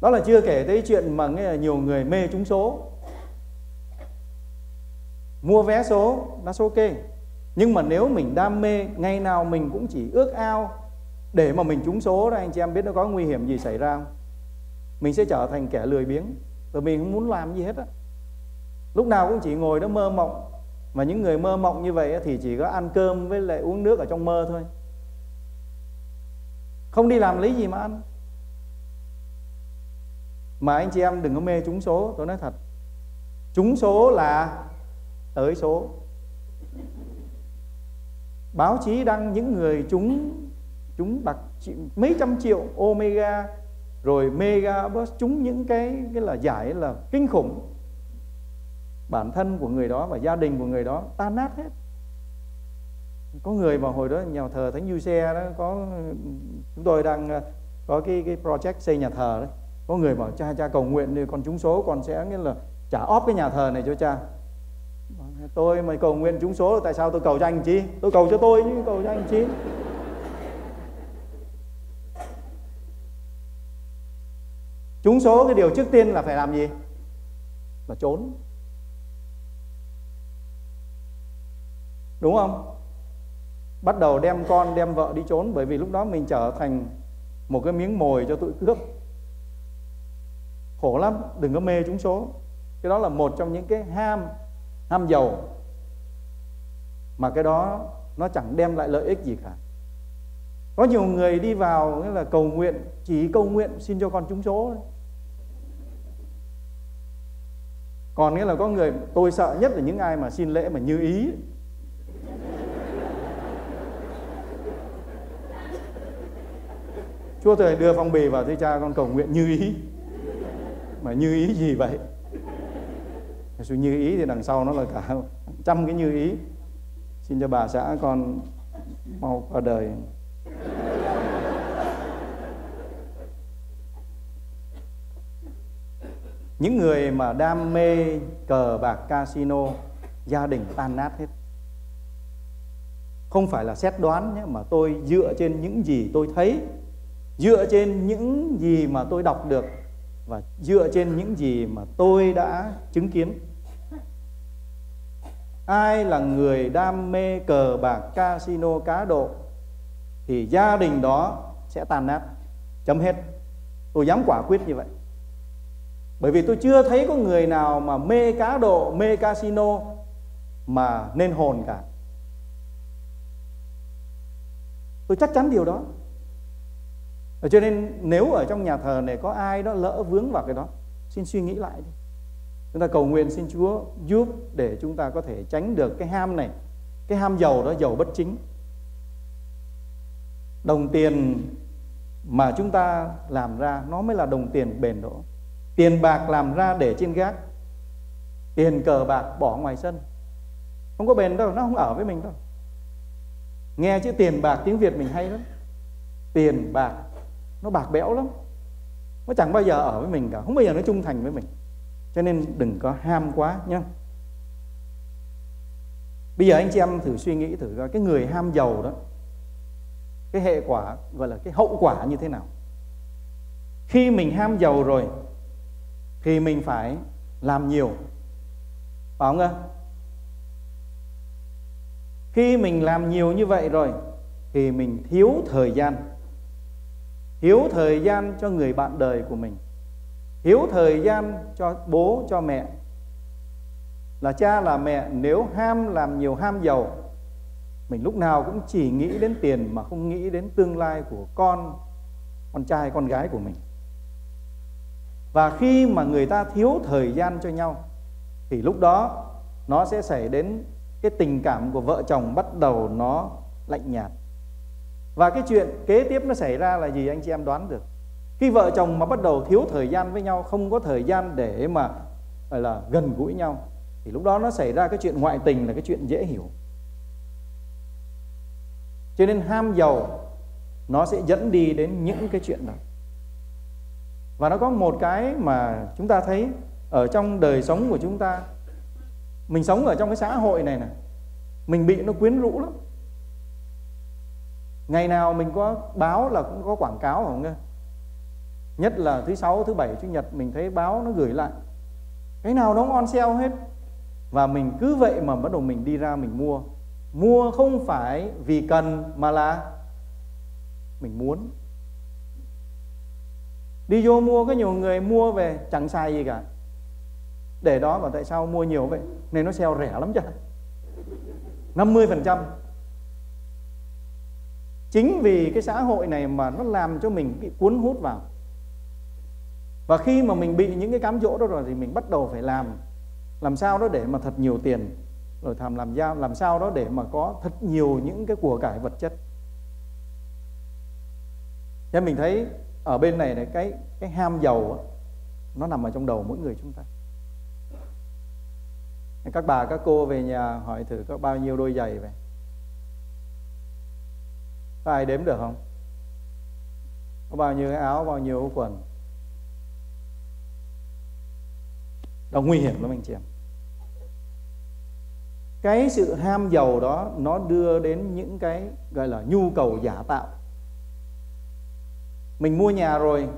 Đó là chưa kể tới chuyện mà nghe là nhiều người mê trúng số. Mua vé số là số ok. Nhưng mà nếu mình đam mê, ngày nào mình cũng chỉ ước ao để mà mình trúng số đó, anh chị em biết nó có nguy hiểm gì xảy ra không? Mình sẽ trở thành kẻ lười biếng. Và mình không muốn làm gì hết á lúc nào cũng chỉ ngồi đó mơ mộng. Mà những người mơ mộng như vậy thì chỉ có ăn cơm với lại uống nước ở trong mơ thôi. Không đi làm lấy gì mà ăn. Mà anh chị em đừng có mê trúng số, tôi nói thật. Trúng số là tới số. Báo chí đăng những người trúng trúng bạc mấy trăm triệu omega, rồi mega bus trúng những cái cái là giải là kinh khủng bản thân của người đó và gia đình của người đó tan nát hết. Có người mà hồi đó nhà thờ thánh du xe đó, có, chúng tôi đang ờ, có cái cái project xây nhà thờ đấy. Có người bảo, cha cha cầu nguyện đi con trúng số con sẽ, nghĩa là trả óp cái nhà thờ này cho cha. Tôi mà cầu nguyện trúng số, tại sao tôi cầu cho anh chi? Tôi cầu cho tôi chứ, cầu cho anh chi. Trúng số cái điều trước tiên là phải làm gì? Là trốn. Đúng không? Bắt đầu đem con, đem vợ đi trốn, bởi vì lúc đó mình trở thành một cái miếng mồi cho tụi cướp khổ lắm, đừng có mê trúng số. Cái đó là một trong những cái ham ham giàu. Mà cái đó nó chẳng đem lại lợi ích gì cả. Có nhiều người đi vào, nghĩa là cầu nguyện, chỉ cầu nguyện xin cho con trúng số còn nghĩa là có người, tôi sợ nhất là những ai mà xin lễ mà như ý. Chúa thầy đưa phong bì vào thế cha con cầu nguyện như ý. Mà như ý gì vậy? Sự như ý thì đằng sau nó là cả trăm cái như ý. Xin cho bà xã con mau qua đời. Những người mà đam mê cờ bạc casino, gia đình tan nát hết không phải là xét đoán nhé, mà tôi dựa trên những gì tôi thấy, dựa trên những gì mà tôi đọc được, và dựa trên những gì mà tôi đã chứng kiến. Ai là người đam mê cờ bạc, casino, cá độ, thì gia đình đó sẽ tan nát. Chấm hết. Tôi dám quả quyết như vậy. Bởi vì tôi chưa thấy có người nào mà mê cá độ, mê casino mà nên hồn cả. Tôi chắc chắn điều đó. Ờ, cho nên nếu ở trong nhà thờ này có ai đó lỡ vướng vào cái đó, xin suy nghĩ lại đi. Chúng ta cầu nguyện xin Chúa giúp để chúng ta có thể tránh được cái ham này, cái ham giàu đó, giàu bất chính. Đồng tiền mà chúng ta làm ra, nó mới là đồng tiền bền đỗ. tiền bạc làm ra để trên gác, tiền cờ bạc bỏ ngoài sân. Không có bền đâu, nó không ở với mình đâu nghe chữ tiền bạc tiếng việt mình hay lắm. Tiền bạc, nó bạc bẽo lắm. Nó chẳng bao giờ ở với mình cả, không bao giờ nó trung thành với mình. Cho nên đừng có ham quá nhé bây giờ anh chị em thử suy nghĩ thử coi, cái người ham giàu đó, cái hệ quả, gọi là cái hậu quả như thế nào? Khi mình ham giàu rồi, thì mình phải làm nhiều. Phải không ạ? Khi mình làm nhiều như vậy rồi, thì mình thiếu thời gian. Thiếu thời gian cho người bạn đời của mình. Thiếu thời gian cho bố, cho mẹ. Là cha, là mẹ, nếu ham làm nhiều ham giàu, mình lúc nào cũng chỉ nghĩ đến tiền mà không nghĩ đến tương lai của con con trai, con gái của mình. Và khi mà người ta thiếu thời gian cho nhau, thì lúc đó nó sẽ xảy đến cái tình cảm của vợ chồng bắt đầu nó lạnh nhạt. Và cái chuyện kế tiếp nó xảy ra là gì anh chị em đoán được. Khi vợ chồng mà bắt đầu thiếu thời gian với nhau, không có thời gian để mà, gọi là, gần gũi nhau, thì lúc đó nó xảy ra cái chuyện ngoại tình là cái chuyện dễ hiểu. Cho nên ham giàu, nó sẽ dẫn đi đến những cái chuyện đó. Và nó có một cái mà chúng ta thấy ở trong đời sống của chúng ta mình sống ở trong cái xã hội này này mình bị nó quyến rũ lắm. Ngày nào mình có báo là cũng có quảng cáo không nghe. Nhất là thứ sáu, thứ bảy, chủ nhật mình thấy báo nó gửi lại. Cái nào nó on sale hết. Và mình cứ vậy mà bắt đầu mình đi ra mình mua. Mua không phải vì cần mà là mình muốn. Đi vô mua, có nhiều người mua về chẳng xài gì cả để đó mà tại sao mua nhiều vậy? Này, nó sale rẻ lắm chứ. 50 phần trăm. Chính vì cái xã hội này mà nó làm cho mình bị cuốn hút vào. Và khi mà mình bị những cái cám dỗ đó rồi thì mình bắt đầu phải làm. Làm sao đó để mà thật nhiều tiền, rồi tham làm giao, làm sao đó để mà có thật nhiều những cái của cải vật chất. Nên mình thấy ở bên này này, cái cái ham giàu nó nằm ở trong đầu mỗi người chúng ta các bà, các cô về nhà hỏi thử có bao nhiêu đôi giày vậy? Có ai đếm được không? Có bao nhiêu cái áo, bao nhiêu cái quần? Đó, nguy hiểm lắm anh chị em. Cái sự ham giàu đó, nó đưa đến những cái, gọi là, nhu cầu giả tạo. Mình mua nhà rồi,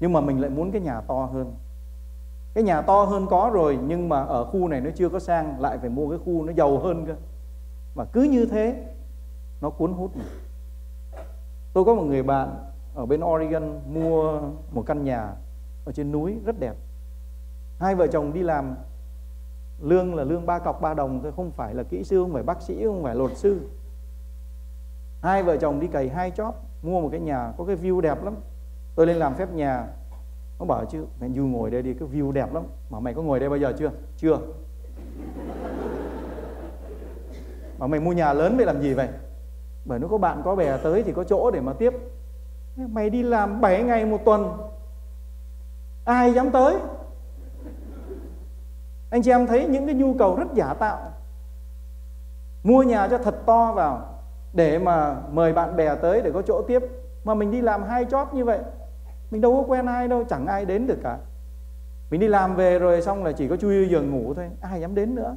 nhưng mà mình lại muốn cái nhà to hơn cái nhà to hơn có rồi, nhưng mà ở khu này nó chưa có sang, lại phải mua cái khu nó giàu hơn cơ. Và cứ như thế, nó cuốn hút mình. Tôi có một người bạn ở bên Oregon mua một căn nhà ở trên núi rất đẹp. Hai vợ chồng đi làm lương là lương ba cọc ba đồng thôi, không phải là kỹ sư, không phải bác sĩ, không phải luật sư. Hai vợ chồng đi cày hai chóp mua một cái nhà có cái view đẹp lắm. Tôi lên làm phép nhà nó bảo chứ mẹ du ngồi đây đi, cái view đẹp lắm. Mà mày có ngồi đây bao giờ chưa? Chưa. Mà mày mua nhà lớn vậy làm gì vậy? Bởi nó có bạn có bè tới thì có chỗ để mà tiếp. Mày đi làm 7 ngày một tuần, ai dám tới? Anh chị em thấy những cái nhu cầu rất giả tạo. Mua nhà cho thật to vào để mà mời bạn bè tới để có chỗ tiếp. Mà mình đi làm hai chót như vậy mình đâu có quen ai đâu, chẳng ai đến được cả. Mình đi làm về rồi xong là chỉ có chui giường ngủ thôi, ai dám đến nữa.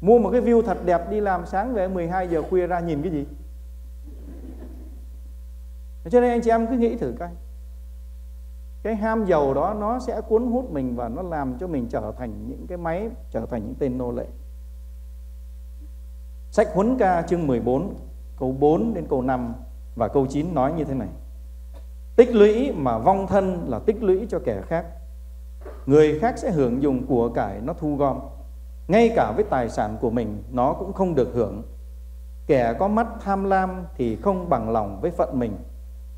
Mua một cái view thật đẹp đi làm sáng về 12 giờ khuya ra nhìn cái gì? Cho nên anh chị em cứ nghĩ thử coi. Cái ham giàu đó nó sẽ cuốn hút mình và nó làm cho mình trở thành những cái máy, trở thành những tên nô lệ. Sách huấn ca chương 14 câu 4 đến câu 5 và câu 9 nói như thế này tích lũy mà vong thân là tích lũy cho kẻ khác. Người khác sẽ hưởng dùng của cải nó thu gom. Ngay cả với tài sản của mình, nó cũng không được hưởng. Kẻ có mắt tham lam thì không bằng lòng với phận mình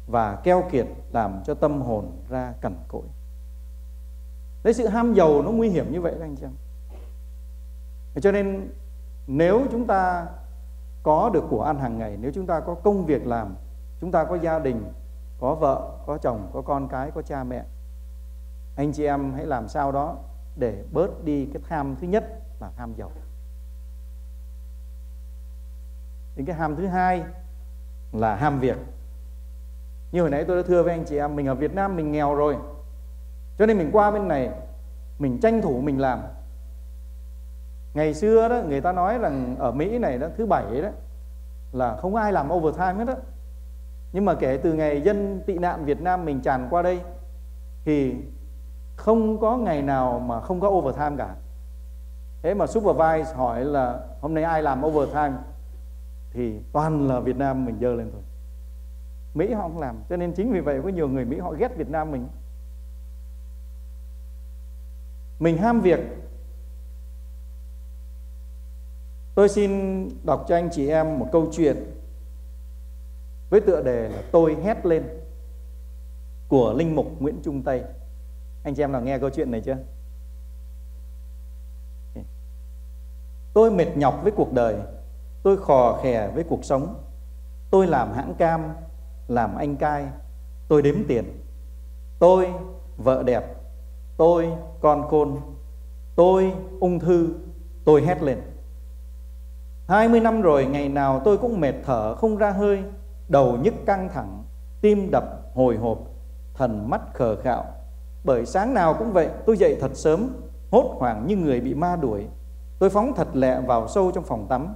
và keo kiệt làm cho tâm hồn ra cằn cỗi. Đấy, sự ham giàu nó nguy hiểm như vậy anh chị em. Cho nên nếu chúng ta có được của ăn hàng ngày, nếu chúng ta có công việc làm, chúng ta có gia đình có vợ, có chồng, có con cái, có cha mẹ. Anh chị em hãy làm sao đó để bớt đi cái tham thứ nhất là tham giàu. Đến cái ham thứ hai là ham việc. Như hồi nãy tôi đã thưa với anh chị em, mình ở Việt Nam mình nghèo rồi. Cho nên mình qua bên này, mình tranh thủ mình làm. Ngày xưa đó, người ta nói rằng ở Mỹ này đó, thứ bảy đó, là không ai làm overtime hết đó nhưng mà kể từ ngày dân tị nạn Việt Nam mình tràn qua đây, thì không có ngày nào mà không có overtime cả. Thế mà supervise hỏi là, hôm nay ai làm overtime? Thì toàn là Việt Nam mình dơ lên thôi. Mỹ họ không làm, cho nên chính vì vậy có nhiều người Mỹ họ ghét Việt Nam mình. Mình ham việc. Tôi xin đọc cho anh chị em một câu chuyện với tựa đề là tôi hét lên của linh mục Nguyễn Trung Tây. Anh chị em nào nghe câu chuyện này chưa? Tôi mệt nhọc với cuộc đời, tôi khò khè với cuộc sống. Tôi làm hãng cam, làm anh cai, tôi đếm tiền. Tôi, vợ đẹp, tôi, con khôn. Tôi, ung thư, tôi hét lên. 20 năm rồi, ngày nào tôi cũng mệt thở không ra hơi đầu nhức căng thẳng, tim đập hồi hộp, thần mắt khờ khạo. Bởi sáng nào cũng vậy, tôi dậy thật sớm, hốt hoảng như người bị ma đuổi. Tôi phóng thật lẹ vào sâu trong phòng tắm.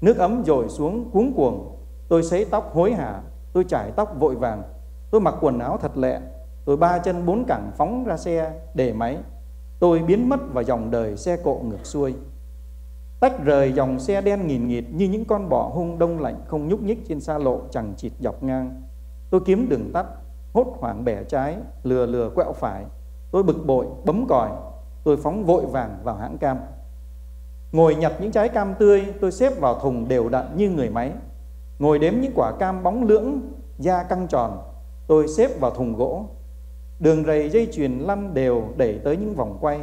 Nước ấm dội xuống cuống cuồng. Tôi sấy tóc hối hả, tôi trải tóc vội vàng. Tôi mặc quần áo thật lẹ, tôi ba chân bốn cẳng phóng ra xe để máy. Tôi biến mất vào dòng đời xe cộ ngược xuôi tách rời dòng xe đen nghìn nghịt như những con bọ hung đông lạnh không nhúc nhích trên xa lộ chẳng chịt dọc ngang. Tôi kiếm đường tắt hốt hoảng bẻ trái lừa lừa quẹo phải. Tôi bực bội bấm còi. Tôi phóng vội vàng vào hãng cam. Ngồi nhặt những trái cam tươi tôi xếp vào thùng đều đặn như người máy. Ngồi đếm những quả cam bóng lưỡng, da căng tròn, tôi xếp vào thùng gỗ. Đường rầy dây chuyền lăn đều đẩy tới những vòng quay.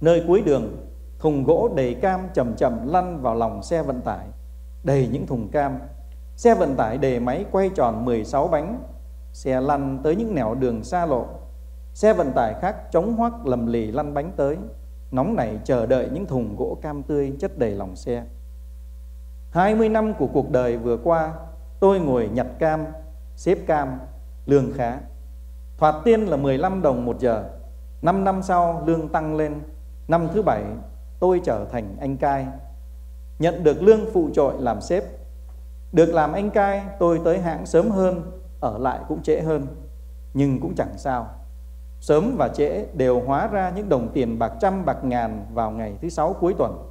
Nơi cuối đường, thùng gỗ đầy cam chậm chậm lăn vào lòng xe vận tải, đầy những thùng cam. Xe vận tải đề máy quay tròn 16 bánh, xe lăn tới những nẻo đường xa lộ. Xe vận tải khác chống hoắc lầm lì lăn bánh tới, nóng nảy chờ đợi những thùng gỗ cam tươi chất đầy lòng xe. 20 năm của cuộc đời vừa qua, tôi ngồi nhặt cam, xếp cam, lương khá. Thoạt tiên là 15 đồng một giờ. 5 năm sau lương tăng lên. Năm thứ bảy tôi trở thành anh cai. Nhận được lương phụ trội làm sếp. Được làm anh cai tôi tới hãng sớm hơn, ở lại cũng trễ hơn. Nhưng cũng chẳng sao. Sớm và trễ đều hóa ra những đồng tiền bạc trăm bạc ngàn vào ngày thứ sáu cuối tuần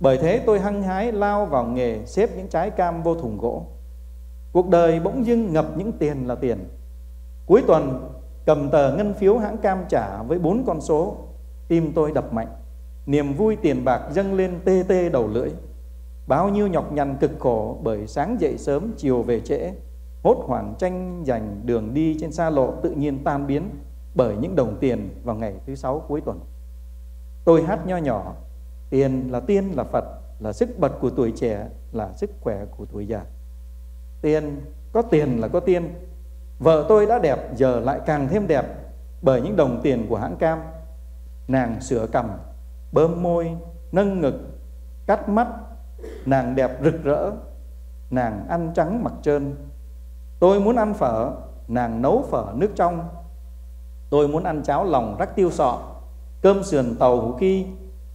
bởi thế tôi hăng hái lao vào nghề xếp những trái cam vô thùng gỗ. Cuộc đời bỗng dưng ngập những tiền là tiền. Cuối tuần cầm tờ ngân phiếu hãng cam trả với bốn con số, tim tôi đập mạnh. Niềm vui tiền bạc dâng lên tê tê đầu lưỡi. Bao nhiêu nhọc nhằn cực khổ bởi sáng dậy sớm chiều về trễ, hốt hoảng tranh giành đường đi trên xa lộ tự nhiên tan biến bởi những đồng tiền vào ngày thứ sáu cuối tuần. Tôi hát nho nhỏ, tiền là tiên là Phật, là sức bật của tuổi trẻ, là sức khỏe của tuổi già. Tiền, có tiền là có tiên. Vợ tôi đã đẹp, giờ lại càng thêm đẹp bởi những đồng tiền của hãng cam. Nàng sửa cầm bơm môi, nâng ngực, cắt mắt, nàng đẹp rực rỡ, nàng ăn trắng mặt trơn. Tôi muốn ăn phở, nàng nấu phở nước trong. Tôi muốn ăn cháo lòng rắc tiêu sọ, cơm sườn tàu hủ ki,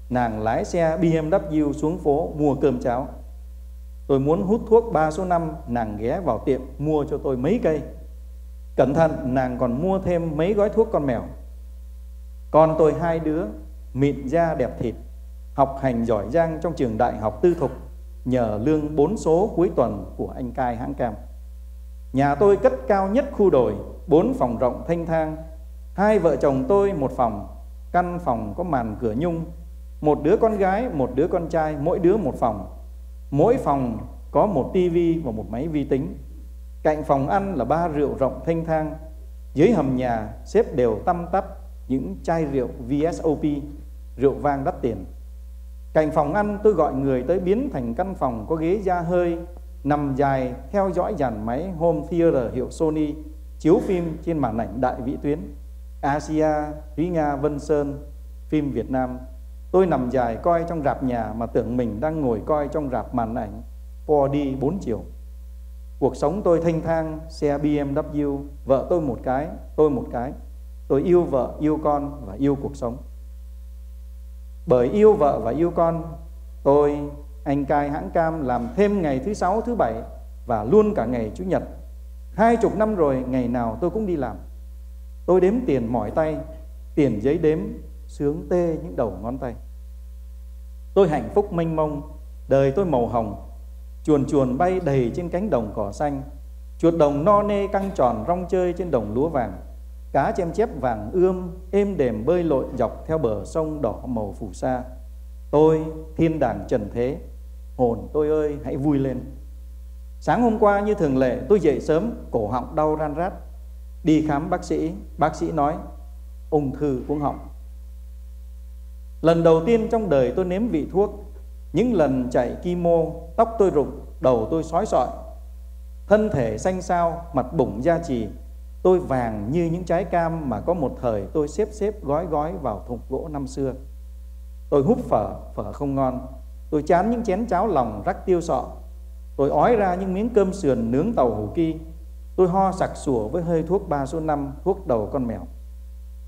nàng lái xe BMW xuống phố mua cơm cháo. Tôi muốn hút thuốc ba số năm, nàng ghé vào tiệm mua cho tôi mấy cây. Cẩn thận, nàng còn mua thêm mấy gói thuốc con mèo. Con tôi hai đứa, mịn da đẹp thịt, học hành giỏi giang trong trường đại học tư thục nhờ lương bốn số cuối tuần của anh cai hãng cam. Nhà tôi cất cao nhất khu đồi, bốn phòng rộng thanh thang. Hai vợ chồng tôi một phòng, căn phòng có màn cửa nhung. Một đứa con gái, một đứa con trai, mỗi đứa một phòng. Mỗi phòng có một tivi và một máy vi tính. Cạnh phòng ăn là ba rượu rộng thanh thang. Dưới hầm nhà xếp đều tăm tắp những chai rượu VSOP, rượu vang đắt tiền. Cạnh phòng ăn tôi gọi người tới biến thành căn phòng có ghế da hơi, nằm dài theo dõi dàn máy home theater hiệu Sony, chiếu phim trên màn ảnh đại vĩ tuyến. Asia, Thúy Nga, Vân Sơn, phim Việt Nam. Tôi nằm dài coi trong rạp nhà mà tưởng mình đang ngồi coi trong rạp màn ảnh 4D 4 chiều. Cuộc sống tôi thanh thang, xe BMW, vợ tôi một cái, tôi một cái. Tôi yêu vợ, yêu con và yêu cuộc sống. Bởi yêu vợ và yêu con, tôi, anh cai hãng cam làm thêm ngày thứ sáu, thứ bảy và luôn cả ngày chủ nhật. Hai chục năm rồi, ngày nào tôi cũng đi làm. Tôi đếm tiền mỏi tay, tiền giấy đếm, sướng tê những đầu ngón tay. Tôi hạnh phúc mênh mông, đời tôi màu hồng, chuồn chuồn bay đầy trên cánh đồng cỏ xanh, chuột đồng no nê căng tròn rong chơi trên đồng lúa vàng Cá chém chép vàng ươm êm đềm bơi lội dọc theo bờ sông đỏ màu phù sa. Tôi thiên đàng trần thế, hồn tôi ơi hãy vui lên. Sáng hôm qua như thường lệ tôi dậy sớm, cổ họng đau ran rát. Đi khám bác sĩ, bác sĩ nói ung thư cuống họng. Lần đầu tiên trong đời tôi nếm vị thuốc, những lần chạy kimo, tóc tôi rụng, đầu tôi sói sọi, thân thể xanh xao, mặt bụng da trì, Tôi vàng như những trái cam mà có một thời tôi xếp xếp gói gói vào thùng gỗ năm xưa. Tôi hút phở, phở không ngon. Tôi chán những chén cháo lòng rắc tiêu sọ. Tôi ói ra những miếng cơm sườn nướng tàu hủ ki. Tôi ho sặc sủa với hơi thuốc ba số năm, thuốc đầu con mèo.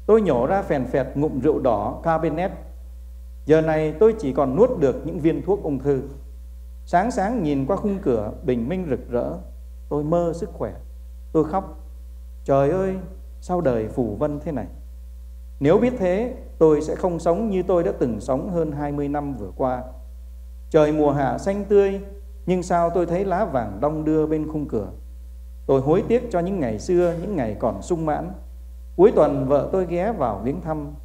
Tôi nhổ ra phèn phẹt ngụm rượu đỏ Cabernet. Giờ này tôi chỉ còn nuốt được những viên thuốc ung thư. Sáng sáng nhìn qua khung cửa bình minh rực rỡ, tôi mơ sức khỏe. Tôi khóc Trời ơi, sao đời phủ vân thế này? Nếu biết thế, tôi sẽ không sống như tôi đã từng sống hơn 20 năm vừa qua. Trời mùa hạ xanh tươi, nhưng sao tôi thấy lá vàng đong đưa bên khung cửa? Tôi hối tiếc cho những ngày xưa, những ngày còn sung mãn. Cuối tuần vợ tôi ghé vào viếng thăm.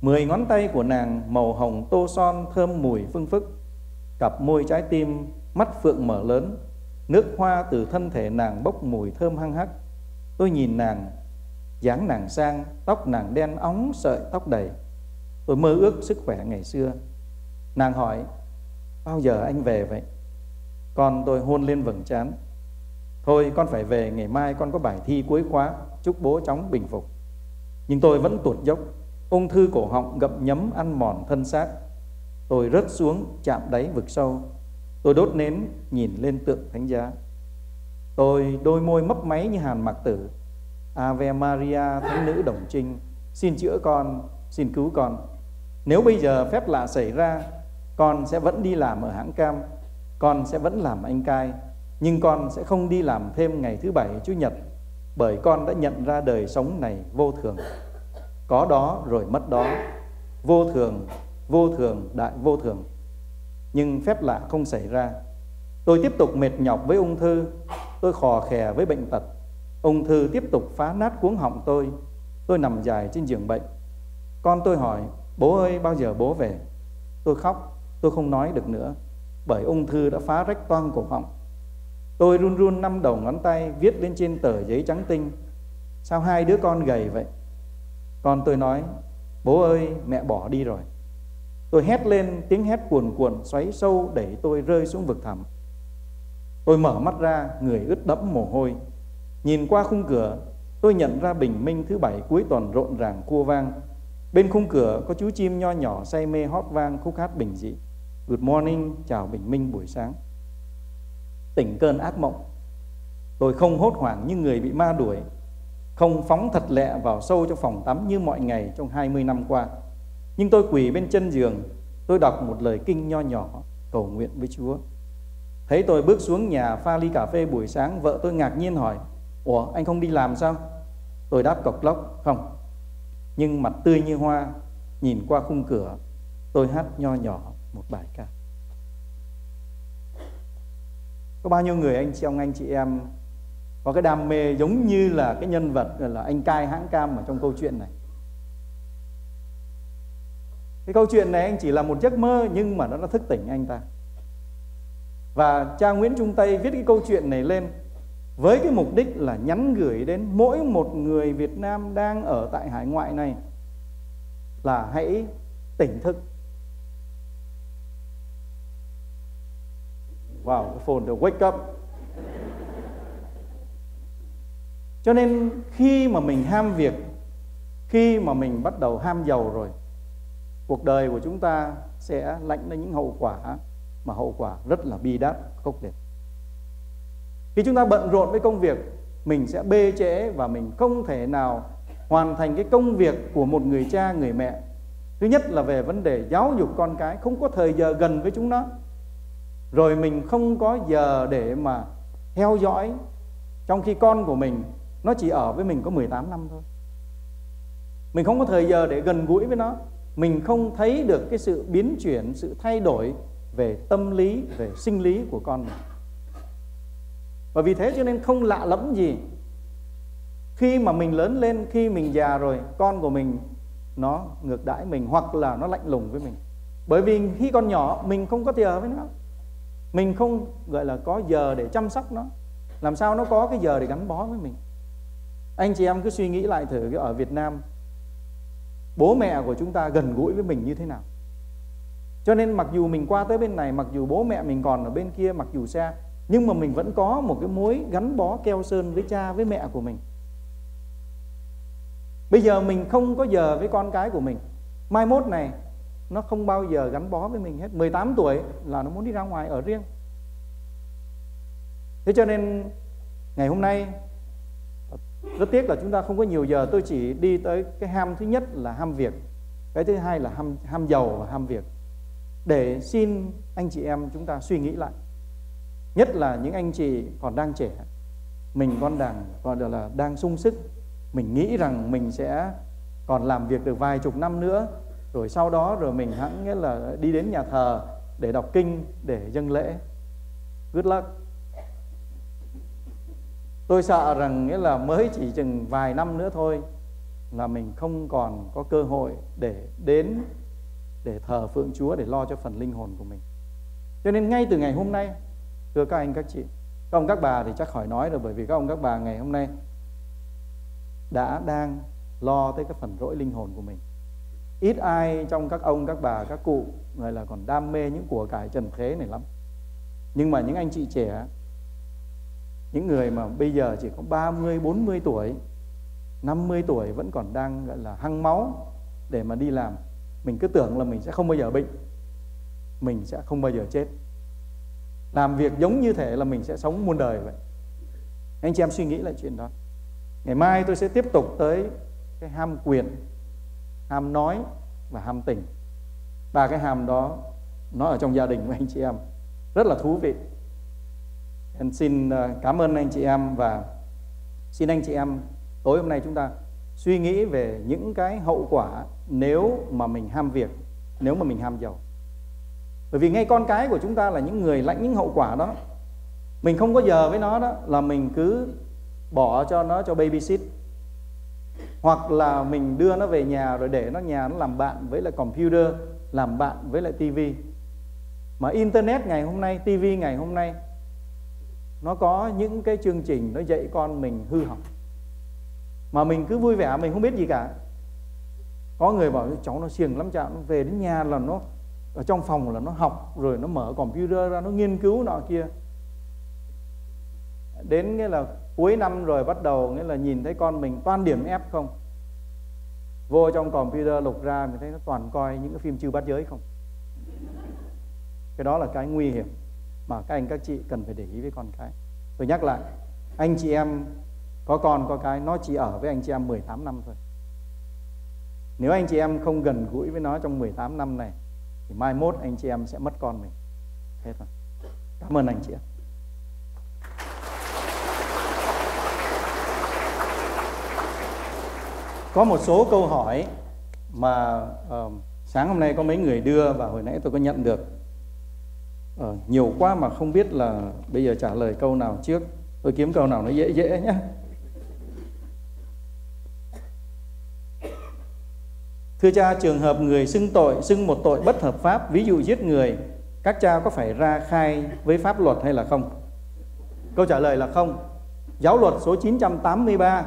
Mười ngón tay của nàng màu hồng tô son thơm mùi phương phức. Cặp môi trái tim, mắt phượng mở lớn. Nước hoa từ thân thể nàng bốc mùi thơm hăng hắc. Tôi nhìn nàng, dáng nàng sang, tóc nàng đen óng, sợi tóc đầy. Tôi mơ ước sức khỏe ngày xưa. Nàng hỏi, bao giờ anh về vậy? Con tôi hôn lên vầng trán. Thôi con phải về, ngày mai con có bài thi cuối khóa, chúc bố chóng bình phục. Nhưng tôi vẫn tuột dốc, ung thư cổ họng gậm nhấm ăn mòn thân xác. Tôi rớt xuống chạm đáy vực sâu. Tôi đốt nến nhìn lên tượng thánh giá. Tôi đôi môi mấp máy như hàn mặc tử. Ave Maria, thánh nữ đồng trinh, xin chữa con, xin cứu con. Nếu bây giờ phép lạ xảy ra, con sẽ vẫn đi làm ở hãng cam, con sẽ vẫn làm anh cai, nhưng con sẽ không đi làm thêm ngày thứ bảy chủ nhật, bởi con đã nhận ra đời sống này vô thường. Có đó rồi mất đó, vô thường, vô thường, đại vô thường. Nhưng phép lạ không xảy ra. Tôi tiếp tục mệt nhọc với ung thư, Tôi khò khè với bệnh tật. Ung thư tiếp tục phá nát cuống họng tôi. Tôi nằm dài trên giường bệnh. Con tôi hỏi, bố ơi bao giờ bố về? Tôi khóc, tôi không nói được nữa. bởi ung thư đã phá rách toang cổ họng. Tôi run run năm đầu ngón tay viết lên trên tờ giấy trắng tinh. Sao hai đứa con gầy vậy? Con tôi nói, bố ơi mẹ bỏ đi rồi. Tôi hét lên tiếng hét cuồn cuộn xoáy sâu đẩy tôi rơi xuống vực thẳm. Tôi mở mắt ra, người ướt đẫm mồ hôi. Nhìn qua khung cửa, tôi nhận ra bình minh thứ bảy cuối tuần rộn ràng cua vang. Bên khung cửa có chú chim nho nhỏ say mê hót vang khúc hát bình dị. Good morning, chào bình minh buổi sáng. Tỉnh cơn ác mộng. Tôi không hốt hoảng như người bị ma đuổi, không phóng thật lẹ vào sâu trong phòng tắm như mọi ngày trong 20 năm qua. Nhưng tôi quỳ bên chân giường, tôi đọc một lời kinh nho nhỏ cầu nguyện với Chúa. Thấy tôi bước xuống nhà pha ly cà phê buổi sáng, vợ tôi ngạc nhiên hỏi, Ủa anh không đi làm sao? Tôi đáp cọc lóc, không. Nhưng mặt tươi như hoa, nhìn qua khung cửa, tôi hát nho nhỏ một bài ca. Có bao nhiêu người anh chị ông anh chị em có cái đam mê giống như là cái nhân vật là anh cai hãng cam ở trong câu chuyện này. Cái câu chuyện này anh chỉ là một giấc mơ nhưng mà nó đã thức tỉnh anh ta. Và cha Nguyễn Trung Tây viết cái câu chuyện này lên với cái mục đích là nhắn gửi đến mỗi một người Việt Nam đang ở tại hải ngoại này là hãy tỉnh thức. Wow, cái phone được wake up. Cho nên khi mà mình ham việc, khi mà mình bắt đầu ham giàu rồi, cuộc đời của chúng ta sẽ lãnh đến những hậu quả mà hậu quả rất là bi đát, khốc liệt. Khi chúng ta bận rộn với công việc, mình sẽ bê trễ và mình không thể nào hoàn thành cái công việc của một người cha, người mẹ. Thứ nhất là về vấn đề giáo dục con cái, không có thời giờ gần với chúng nó. Rồi mình không có giờ để mà theo dõi trong khi con của mình nó chỉ ở với mình có 18 năm thôi. Mình không có thời giờ để gần gũi với nó. Mình không thấy được cái sự biến chuyển, sự thay đổi về tâm lý, về sinh lý của con mình. Và vì thế cho nên không lạ lẫm gì khi mà mình lớn lên, khi mình già rồi, con của mình nó ngược đãi mình hoặc là nó lạnh lùng với mình. Bởi vì khi còn nhỏ mình không có giờ với nó. Mình không gọi là có giờ để chăm sóc nó. Làm sao nó có cái giờ để gắn bó với mình. Anh chị em cứ suy nghĩ lại thử ở Việt Nam bố mẹ của chúng ta gần gũi với mình như thế nào. Cho nên mặc dù mình qua tới bên này, mặc dù bố mẹ mình còn ở bên kia, mặc dù xa, nhưng mà mình vẫn có một cái mối gắn bó keo sơn với cha với mẹ của mình. Bây giờ mình không có giờ với con cái của mình. Mai mốt này nó không bao giờ gắn bó với mình hết. 18 tuổi là nó muốn đi ra ngoài ở riêng. Thế cho nên ngày hôm nay rất tiếc là chúng ta không có nhiều giờ. Tôi chỉ đi tới cái ham thứ nhất là ham việc cái thứ hai là ham ham giàu và ham việc để xin anh chị em chúng ta suy nghĩ lại. Nhất là những anh chị còn đang trẻ. Mình con đang còn là đang sung sức. Mình nghĩ rằng mình sẽ còn làm việc được vài chục năm nữa. Rồi sau đó rồi mình hẳn nghĩa là đi đến nhà thờ để đọc kinh, để dâng lễ. Good luck. Tôi sợ rằng nghĩa là mới chỉ chừng vài năm nữa thôi là mình không còn có cơ hội để đến để thờ phượng Chúa để lo cho phần linh hồn của mình. Cho nên ngay từ ngày hôm nay thưa các anh các chị các ông các bà thì chắc khỏi nói rồi bởi vì các ông các bà ngày hôm nay đã đang lo tới cái phần rỗi linh hồn của mình ít ai trong các ông các bà các cụ người là còn đam mê những của cải trần thế này lắm nhưng mà những anh chị trẻ những người mà bây giờ chỉ có 30, 40 tuổi 50 tuổi vẫn còn đang gọi là hăng máu để mà đi làm mình cứ tưởng là mình sẽ không bao giờ bệnh. Mình sẽ không bao giờ chết. Làm việc giống như thể là mình sẽ sống muôn đời vậy. Anh chị em suy nghĩ lại chuyện đó. Ngày mai tôi sẽ tiếp tục tới cái ham quyền, ham nói và ham tình. Ba cái ham đó, nó ở trong gia đình của anh chị em. Rất là thú vị. Em xin ờ, cảm ơn anh chị em và xin anh chị em tối hôm nay chúng ta suy nghĩ về những cái hậu quả nếu mà mình ham việc, nếu mà mình ham giàu. Bởi vì ngay con cái của chúng ta là những người lãnh những hậu quả đó. Mình không có giờ với nó đó là mình cứ bỏ cho nó, cho babysit. Hoặc là mình đưa nó về nhà rồi để nó nhà nó làm bạn với lại computer, làm bạn với lại tivi mà internet ngày hôm nay tivi ngày hôm nay, nó có những cái chương trình nó dạy con mình hư hỏng mà mình cứ vui vẻ, mình không biết gì cả. Có người bảo, cháu nó siêng lắm, chả nó về đến nhà là nó, ở trong phòng là nó học, rồi nó mở computer ra, nó nghiên cứu nọ kia. Đến nghĩa là cuối năm rồi bắt đầu, nghĩa là nhìn thấy con mình toàn điểm F không? Vô trong computer lục ra, mình thấy nó toàn coi những cái phim chư bắt giới không? Cái đó là cái nguy hiểm mà các anh các chị cần phải để ý với con cái. Tôi nhắc lại, anh chị em có con có cái nó chỉ ở với anh chị em 18 năm thôi. Nếu anh chị em không gần gũi với nó trong 18 năm này thì mai mốt anh chị em sẽ mất con mình. Hết rồi. Cảm ơn anh chị em có một số câu hỏi mà uh, sáng hôm nay có mấy người đưa và hồi nãy tôi có nhận được. Uh, nhiều quá mà không biết là bây giờ trả lời câu nào trước. Tôi kiếm câu nào nó dễ dễ nhé Thưa cha, trường hợp người xưng tội, xưng một tội bất hợp pháp, ví dụ giết người, các cha có phải ra khai với pháp luật hay là không? Câu trả lời là không. Giáo luật số 983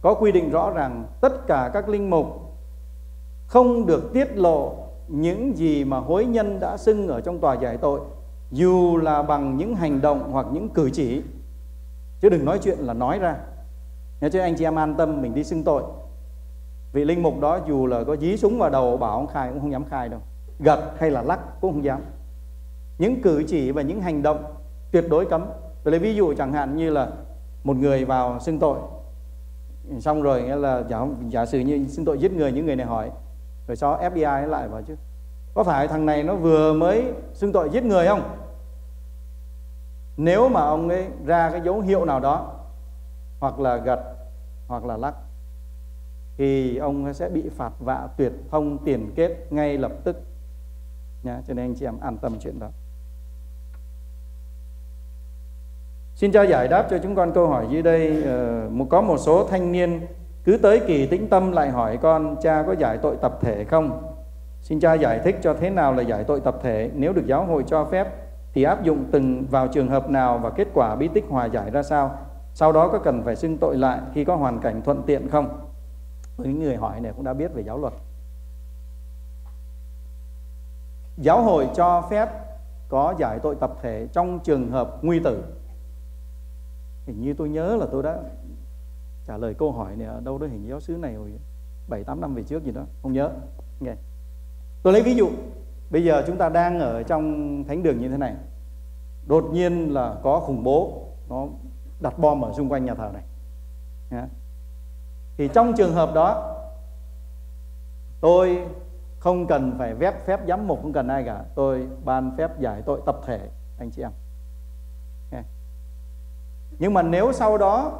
có quy định rõ ràng tất cả các linh mục không được tiết lộ những gì mà hối nhân đã xưng ở trong tòa giải tội dù là bằng những hành động hoặc những cử chỉ chứ đừng nói chuyện là nói ra nhớ chứ anh chị em an tâm mình đi xưng tội vị linh mục đó dù là có dí súng vào đầu bảo ông khai cũng không dám khai đâu. Gật hay là lắc cũng không dám. Những cử chỉ và những hành động tuyệt đối cấm. Tôi lấy ví dụ chẳng hạn như là một người vào xưng tội. Xong rồi nghĩa là giả, giả sử như xưng tội giết người những người này hỏi rồi sau FBI lại vào chứ? Có phải thằng này nó vừa mới xưng tội giết người không? Nếu mà ông ấy ra cái dấu hiệu nào đó hoặc là gật hoặc là lắc thì ông sẽ bị phạt vạ tuyệt thông tiền kết ngay lập tức. Nha cho nên anh chị em an tâm chuyện đó. Xin cho giải đáp cho chúng con câu hỏi dưới đây. Uh, có một số thanh niên cứ tới kỳ tĩnh tâm lại hỏi con cha có giải tội tập thể không? Xin cha giải thích cho thế nào là giải tội tập thể. Nếu được giáo hội cho phép thì áp dụng từng vào trường hợp nào và kết quả bí tích hòa giải ra sao? Sau đó có cần phải xưng tội lại khi có hoàn cảnh thuận tiện không? Những người hỏi này cũng đã biết về giáo luật. Giáo hội cho phép có giải tội tập thể trong trường hợp nguy tử. Hình như tôi nhớ là tôi đã trả lời câu hỏi này ở đâu đó, hình giáo sứ này hồi bảy, tám năm về trước gì đó, không nhớ. Nghe. Tôi lấy ví dụ, bây giờ chúng ta đang ở trong thánh đường như thế này. Đột nhiên là có khủng bố, nó đặt bom ở xung quanh nhà thờ này thì trong trường hợp đó, tôi không cần phải phép phép giám mục, không cần ai cả. Tôi ban phép giải tội tập thể, anh chị em. Nhưng mà nếu sau đó,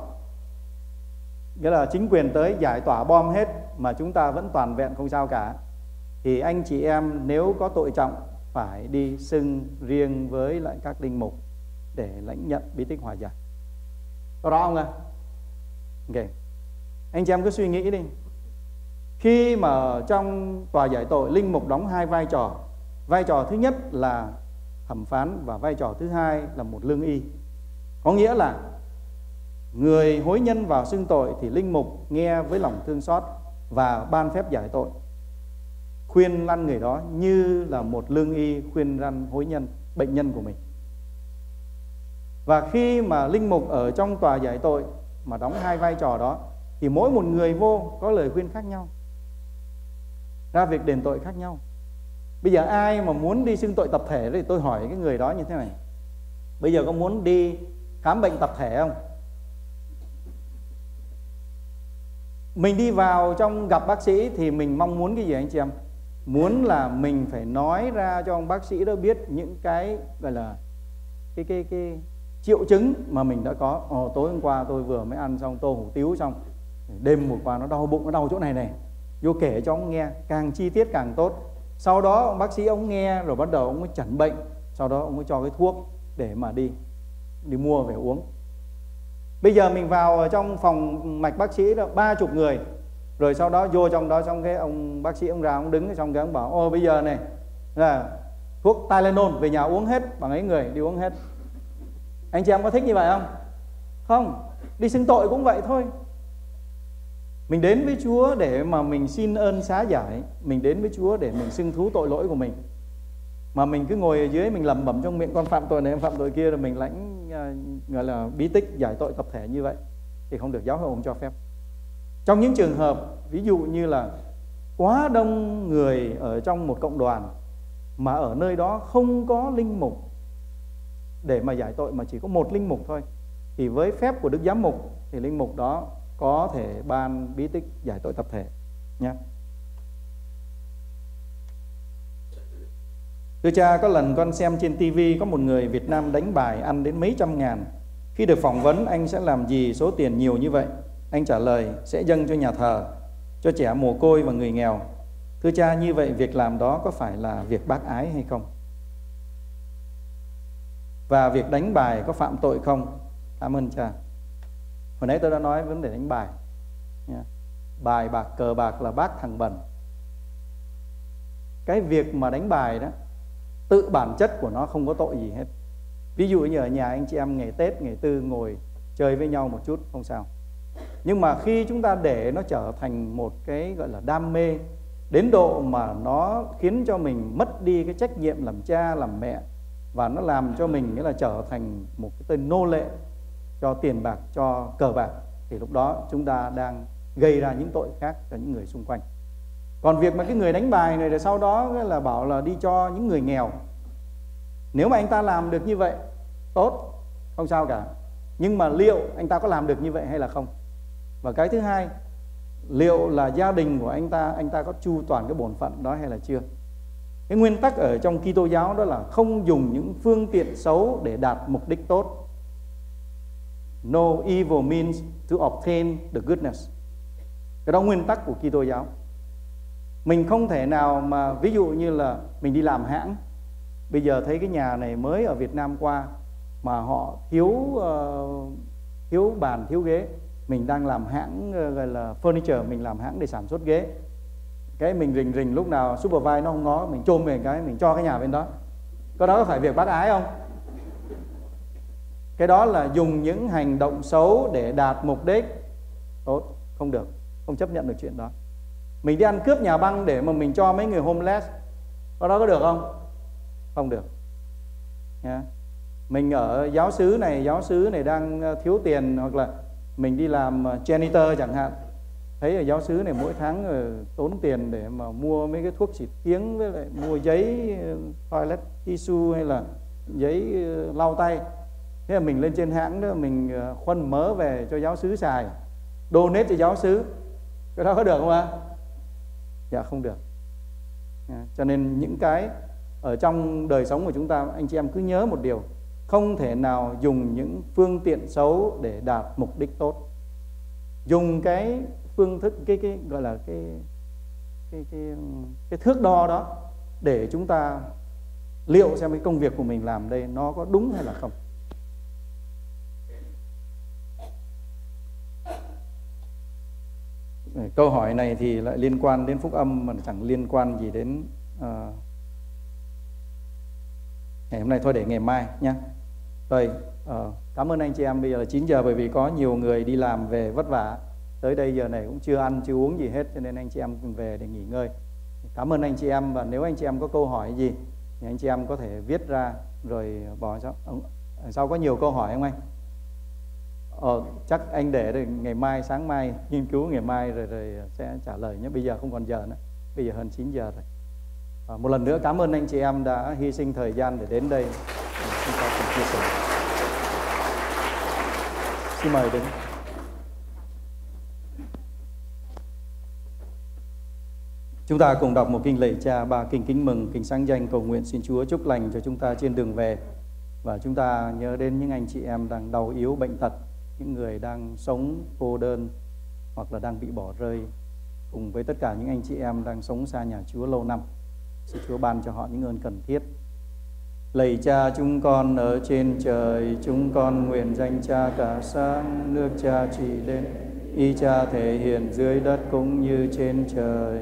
nghĩa là chính quyền tới giải tỏa bom hết mà chúng ta vẫn toàn vẹn không sao cả, thì anh chị em nếu có tội trọng phải đi xưng riêng với lại các linh mục để lãnh nhận bí tích hòa giải. Có rõ không ạ? Okay anh chị em cứ suy nghĩ đi. Khi mà trong tòa giải tội, linh mục đóng hai vai trò. Vai trò thứ nhất là thẩm phán và vai trò thứ hai là một lương y. Có nghĩa là người hối nhân vào xưng tội thì linh mục nghe với lòng thương xót và ban phép giải tội. Khuyên lăn người đó như là một lương y khuyên răn hối nhân, bệnh nhân của mình. Và khi mà linh mục ở trong tòa giải tội mà đóng hai vai trò đó thì mỗi một người vô có lời khuyên khác nhau, ra việc đền tội khác nhau. Bây giờ ai mà muốn đi xưng tội tập thể thì tôi hỏi cái người đó như thế này. Bây giờ có muốn đi khám bệnh tập thể không? Mình đi vào trong gặp bác sĩ thì mình mong muốn cái gì anh chị em? Muốn là mình phải nói ra cho ông bác sĩ đó biết những cái gọi là cái cái cái triệu chứng mà mình đã có. Ồ, tối hôm qua tôi vừa mới ăn xong tô hủ tiếu xong đêm một qua nó đau bụng, nó đau chỗ này này. Vô kể cho ông nghe, càng chi tiết càng tốt. Sau đó, ông bác sĩ ông nghe, rồi bắt đầu ông mới chẩn bệnh. Sau đó, ông mới cho cái thuốc để mà đi đi mua về uống. Bây giờ mình vào trong phòng mạch bác sĩ đó, ba chục người. Rồi sau đó vô trong đó, xong cái ông bác sĩ ông ra, ông đứng xong cái ông bảo, ô, bây giờ này, là thuốc Tylenol về nhà uống hết, bằng ấy người đi uống hết. Anh chị em có thích như vậy không? Không. Đi xưng tội cũng vậy thôi mình đến với Chúa để mà mình xin ơn xá giải. Mình đến với Chúa để mình xưng thú tội lỗi của mình. Mà mình cứ ngồi ở dưới, mình lẩm bẩm trong miệng, con phạm tội này em phạm tội kia rồi mình lãnh à, gọi là, bí tích giải tội tập thể như vậy thì không được giáo hội ông cho phép. Trong những trường hợp, ví dụ như là quá đông người ở trong một cộng đoàn mà ở nơi đó không có linh mục để mà giải tội, mà chỉ có một linh mục thôi, thì với phép của đức giám mục, thì linh mục đó có thể ban bí tích giải tội tập thể nhé Thưa cha, có lần con xem trên TV có một người Việt Nam đánh bài ăn đến mấy trăm ngàn. Khi được phỏng vấn anh sẽ làm gì số tiền nhiều như vậy? Anh trả lời sẽ dâng cho nhà thờ, cho trẻ mồ côi và người nghèo. Thưa cha, như vậy việc làm đó có phải là việc bác ái hay không? Và việc đánh bài có phạm tội không? Cảm ơn cha. Hồi nãy tôi đã nói vấn đề đánh bài. Bài bạc, cờ bạc là bác thằng bẩn. Cái việc mà đánh bài đó tự bản chất của nó không có tội gì hết ví dụ như ở nhà anh chị em ngày tết ngày tư ngồi chơi với nhau một chút không sao nhưng mà khi chúng ta để nó trở thành một cái gọi là đam mê đến độ mà nó khiến cho mình mất đi cái trách nhiệm làm cha làm mẹ và nó làm cho mình nghĩa là trở thành một cái tên nô lệ cho tiền bạc, cho cờ bạc, thì lúc đó chúng ta đang gây ra những tội khác cho những người xung quanh. Còn việc mà cái người đánh bài này rồi sau đó là bảo là đi cho những người nghèo. Nếu mà anh ta làm được như vậy, tốt, không sao cả. Nhưng mà liệu anh ta có làm được như vậy hay là không? Và cái thứ hai, liệu là gia đình của anh ta anh ta có chu toàn cái bổn phận đó hay là chưa? Cái nguyên tắc ở trong Kitô giáo đó là không dùng những phương tiện xấu để đạt mục đích tốt no evil means to obtain the goodness. Cái đó nguyên tắc của Kitô giáo. Mình không thể nào mà ví dụ như là mình đi làm hãng bây giờ thấy cái nhà này mới ở Việt Nam qua mà họ thiếu uh, thiếu bàn thiếu ghế. Mình đang làm hãng uh, gọi là furniture mình làm hãng để sản xuất ghế. Cái mình rình rình lúc nào supervise nó không ngó mình chôm về cái mình cho cái nhà bên đó. Có đó có phải việc bác ái không? Cái đó là dùng những hành động xấu để đạt mục đích. Tốt, không được, không chấp nhận được chuyện đó. Mình đi ăn cướp nhà băng để mà mình cho mấy người homeless, có đó có được không? Không được. Nha. Mình ở giáo sứ này, giáo sứ này đang ờ, thiếu tiền hoặc là mình đi làm ờ, janitor chẳng hạn. Thấy ở giáo sứ này mỗi tháng ờ, tốn tiền để mà mua mấy cái thuốc xịt tiếng với lại mua giấy toilet tissue hay là giấy lau tay thế là mình lên trên hãng đó, mình ờ, khuân mớ về cho giáo sứ xài, donate cho giáo sứ. Cái đó có được không ạ? Dạ không được. Cho nên những cái ở trong đời sống của chúng ta, anh chị em cứ nhớ một điều, không thể nào dùng những phương tiện xấu để đạt mục đích tốt. Dùng cái phương thức, cái cái gọi là cái cái cái cái thước đo đó để chúng ta liệu xem cái công việc của mình làm đây nó có đúng hay là không. Câu hỏi này thì lại liên quan đến phúc âm mà chẳng liên quan gì đến uh, ngày hôm nay thôi để ngày mai nhé rồi uh, cảm ơn anh chị em. Bây giờ là 9 giờ bởi vì có nhiều người đi làm về vất vả. Tới đây giờ này cũng chưa ăn chưa uống gì hết cho nên anh chị em về để nghỉ ngơi. Cảm ơn anh chị em và nếu anh chị em có câu hỏi gì thì anh chị em có thể viết ra rồi bỏ cho. Ờ, sau có nhiều câu hỏi không anh? Ờ, chắc anh để rồi ngày mai sáng mai nghiên cứu ngày mai rồi rồi sẽ trả lời nhé. Bây giờ không còn giờ nữa bây giờ hơn 9 giờ rồi. À, một lần nữa cảm ơn anh chị em đã hy sinh thời gian để đến đây. Chúng ta cùng chia sẻ. Xin mời đến. Chúng ta cùng đọc một kinh lạy cha ba kinh kính mừng, kinh sáng danh cầu nguyện xin Chúa chúc lành cho chúng ta trên đường về. Và chúng ta nhớ đến những anh chị em đang đau yếu bệnh tật, những người đang sống cô đơn hoặc là đang bị bỏ rơi cùng với tất cả những anh chị em đang sống xa nhà Chúa lâu năm. Xin Chúa ban cho họ những ơn cần thiết. Lạy cha chúng con ở trên trời, chúng con nguyện danh cha cả sáng, nước cha chỉ đến, y cha thể hiện dưới đất cũng như trên trời.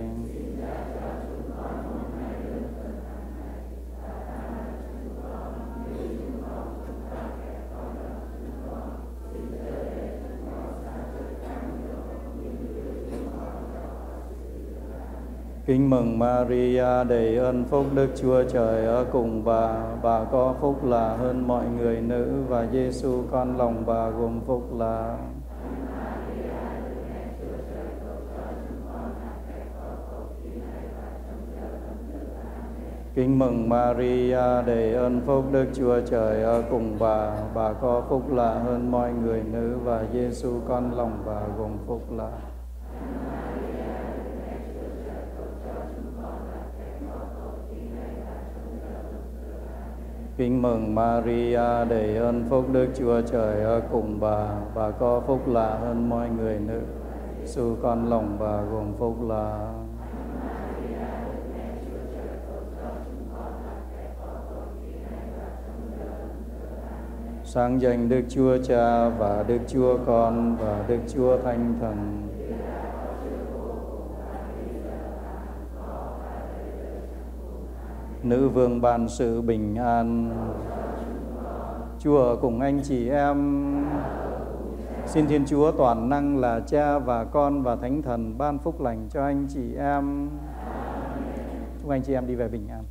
Kính mừng Maria đầy ơn phúc Đức Chúa Trời ở cùng bà, bà có phúc là hơn mọi người nữ và Giêsu con lòng bà gồm phúc là Kính mừng Maria đầy ơn phúc Đức Chúa Trời ở cùng bà, bà có phúc là hơn mọi người nữ và Giêsu con lòng bà gồm phúc là Kính mừng Maria đầy ơn phúc Đức Chúa Trời ở cùng bà, và có phúc lạ hơn mọi người nữ. Sư con lòng bà gồm phúc lạ sáng danh Đức Chúa Cha và Đức Chúa Con và Đức Chúa Thánh Thần. Nữ vương ban sự bình an. chùa cùng anh chị em. Xin Thiên Chúa toàn năng là Cha và Con và Thánh Thần ban phúc lành cho anh chị em. Chúc anh chị em đi về bình an.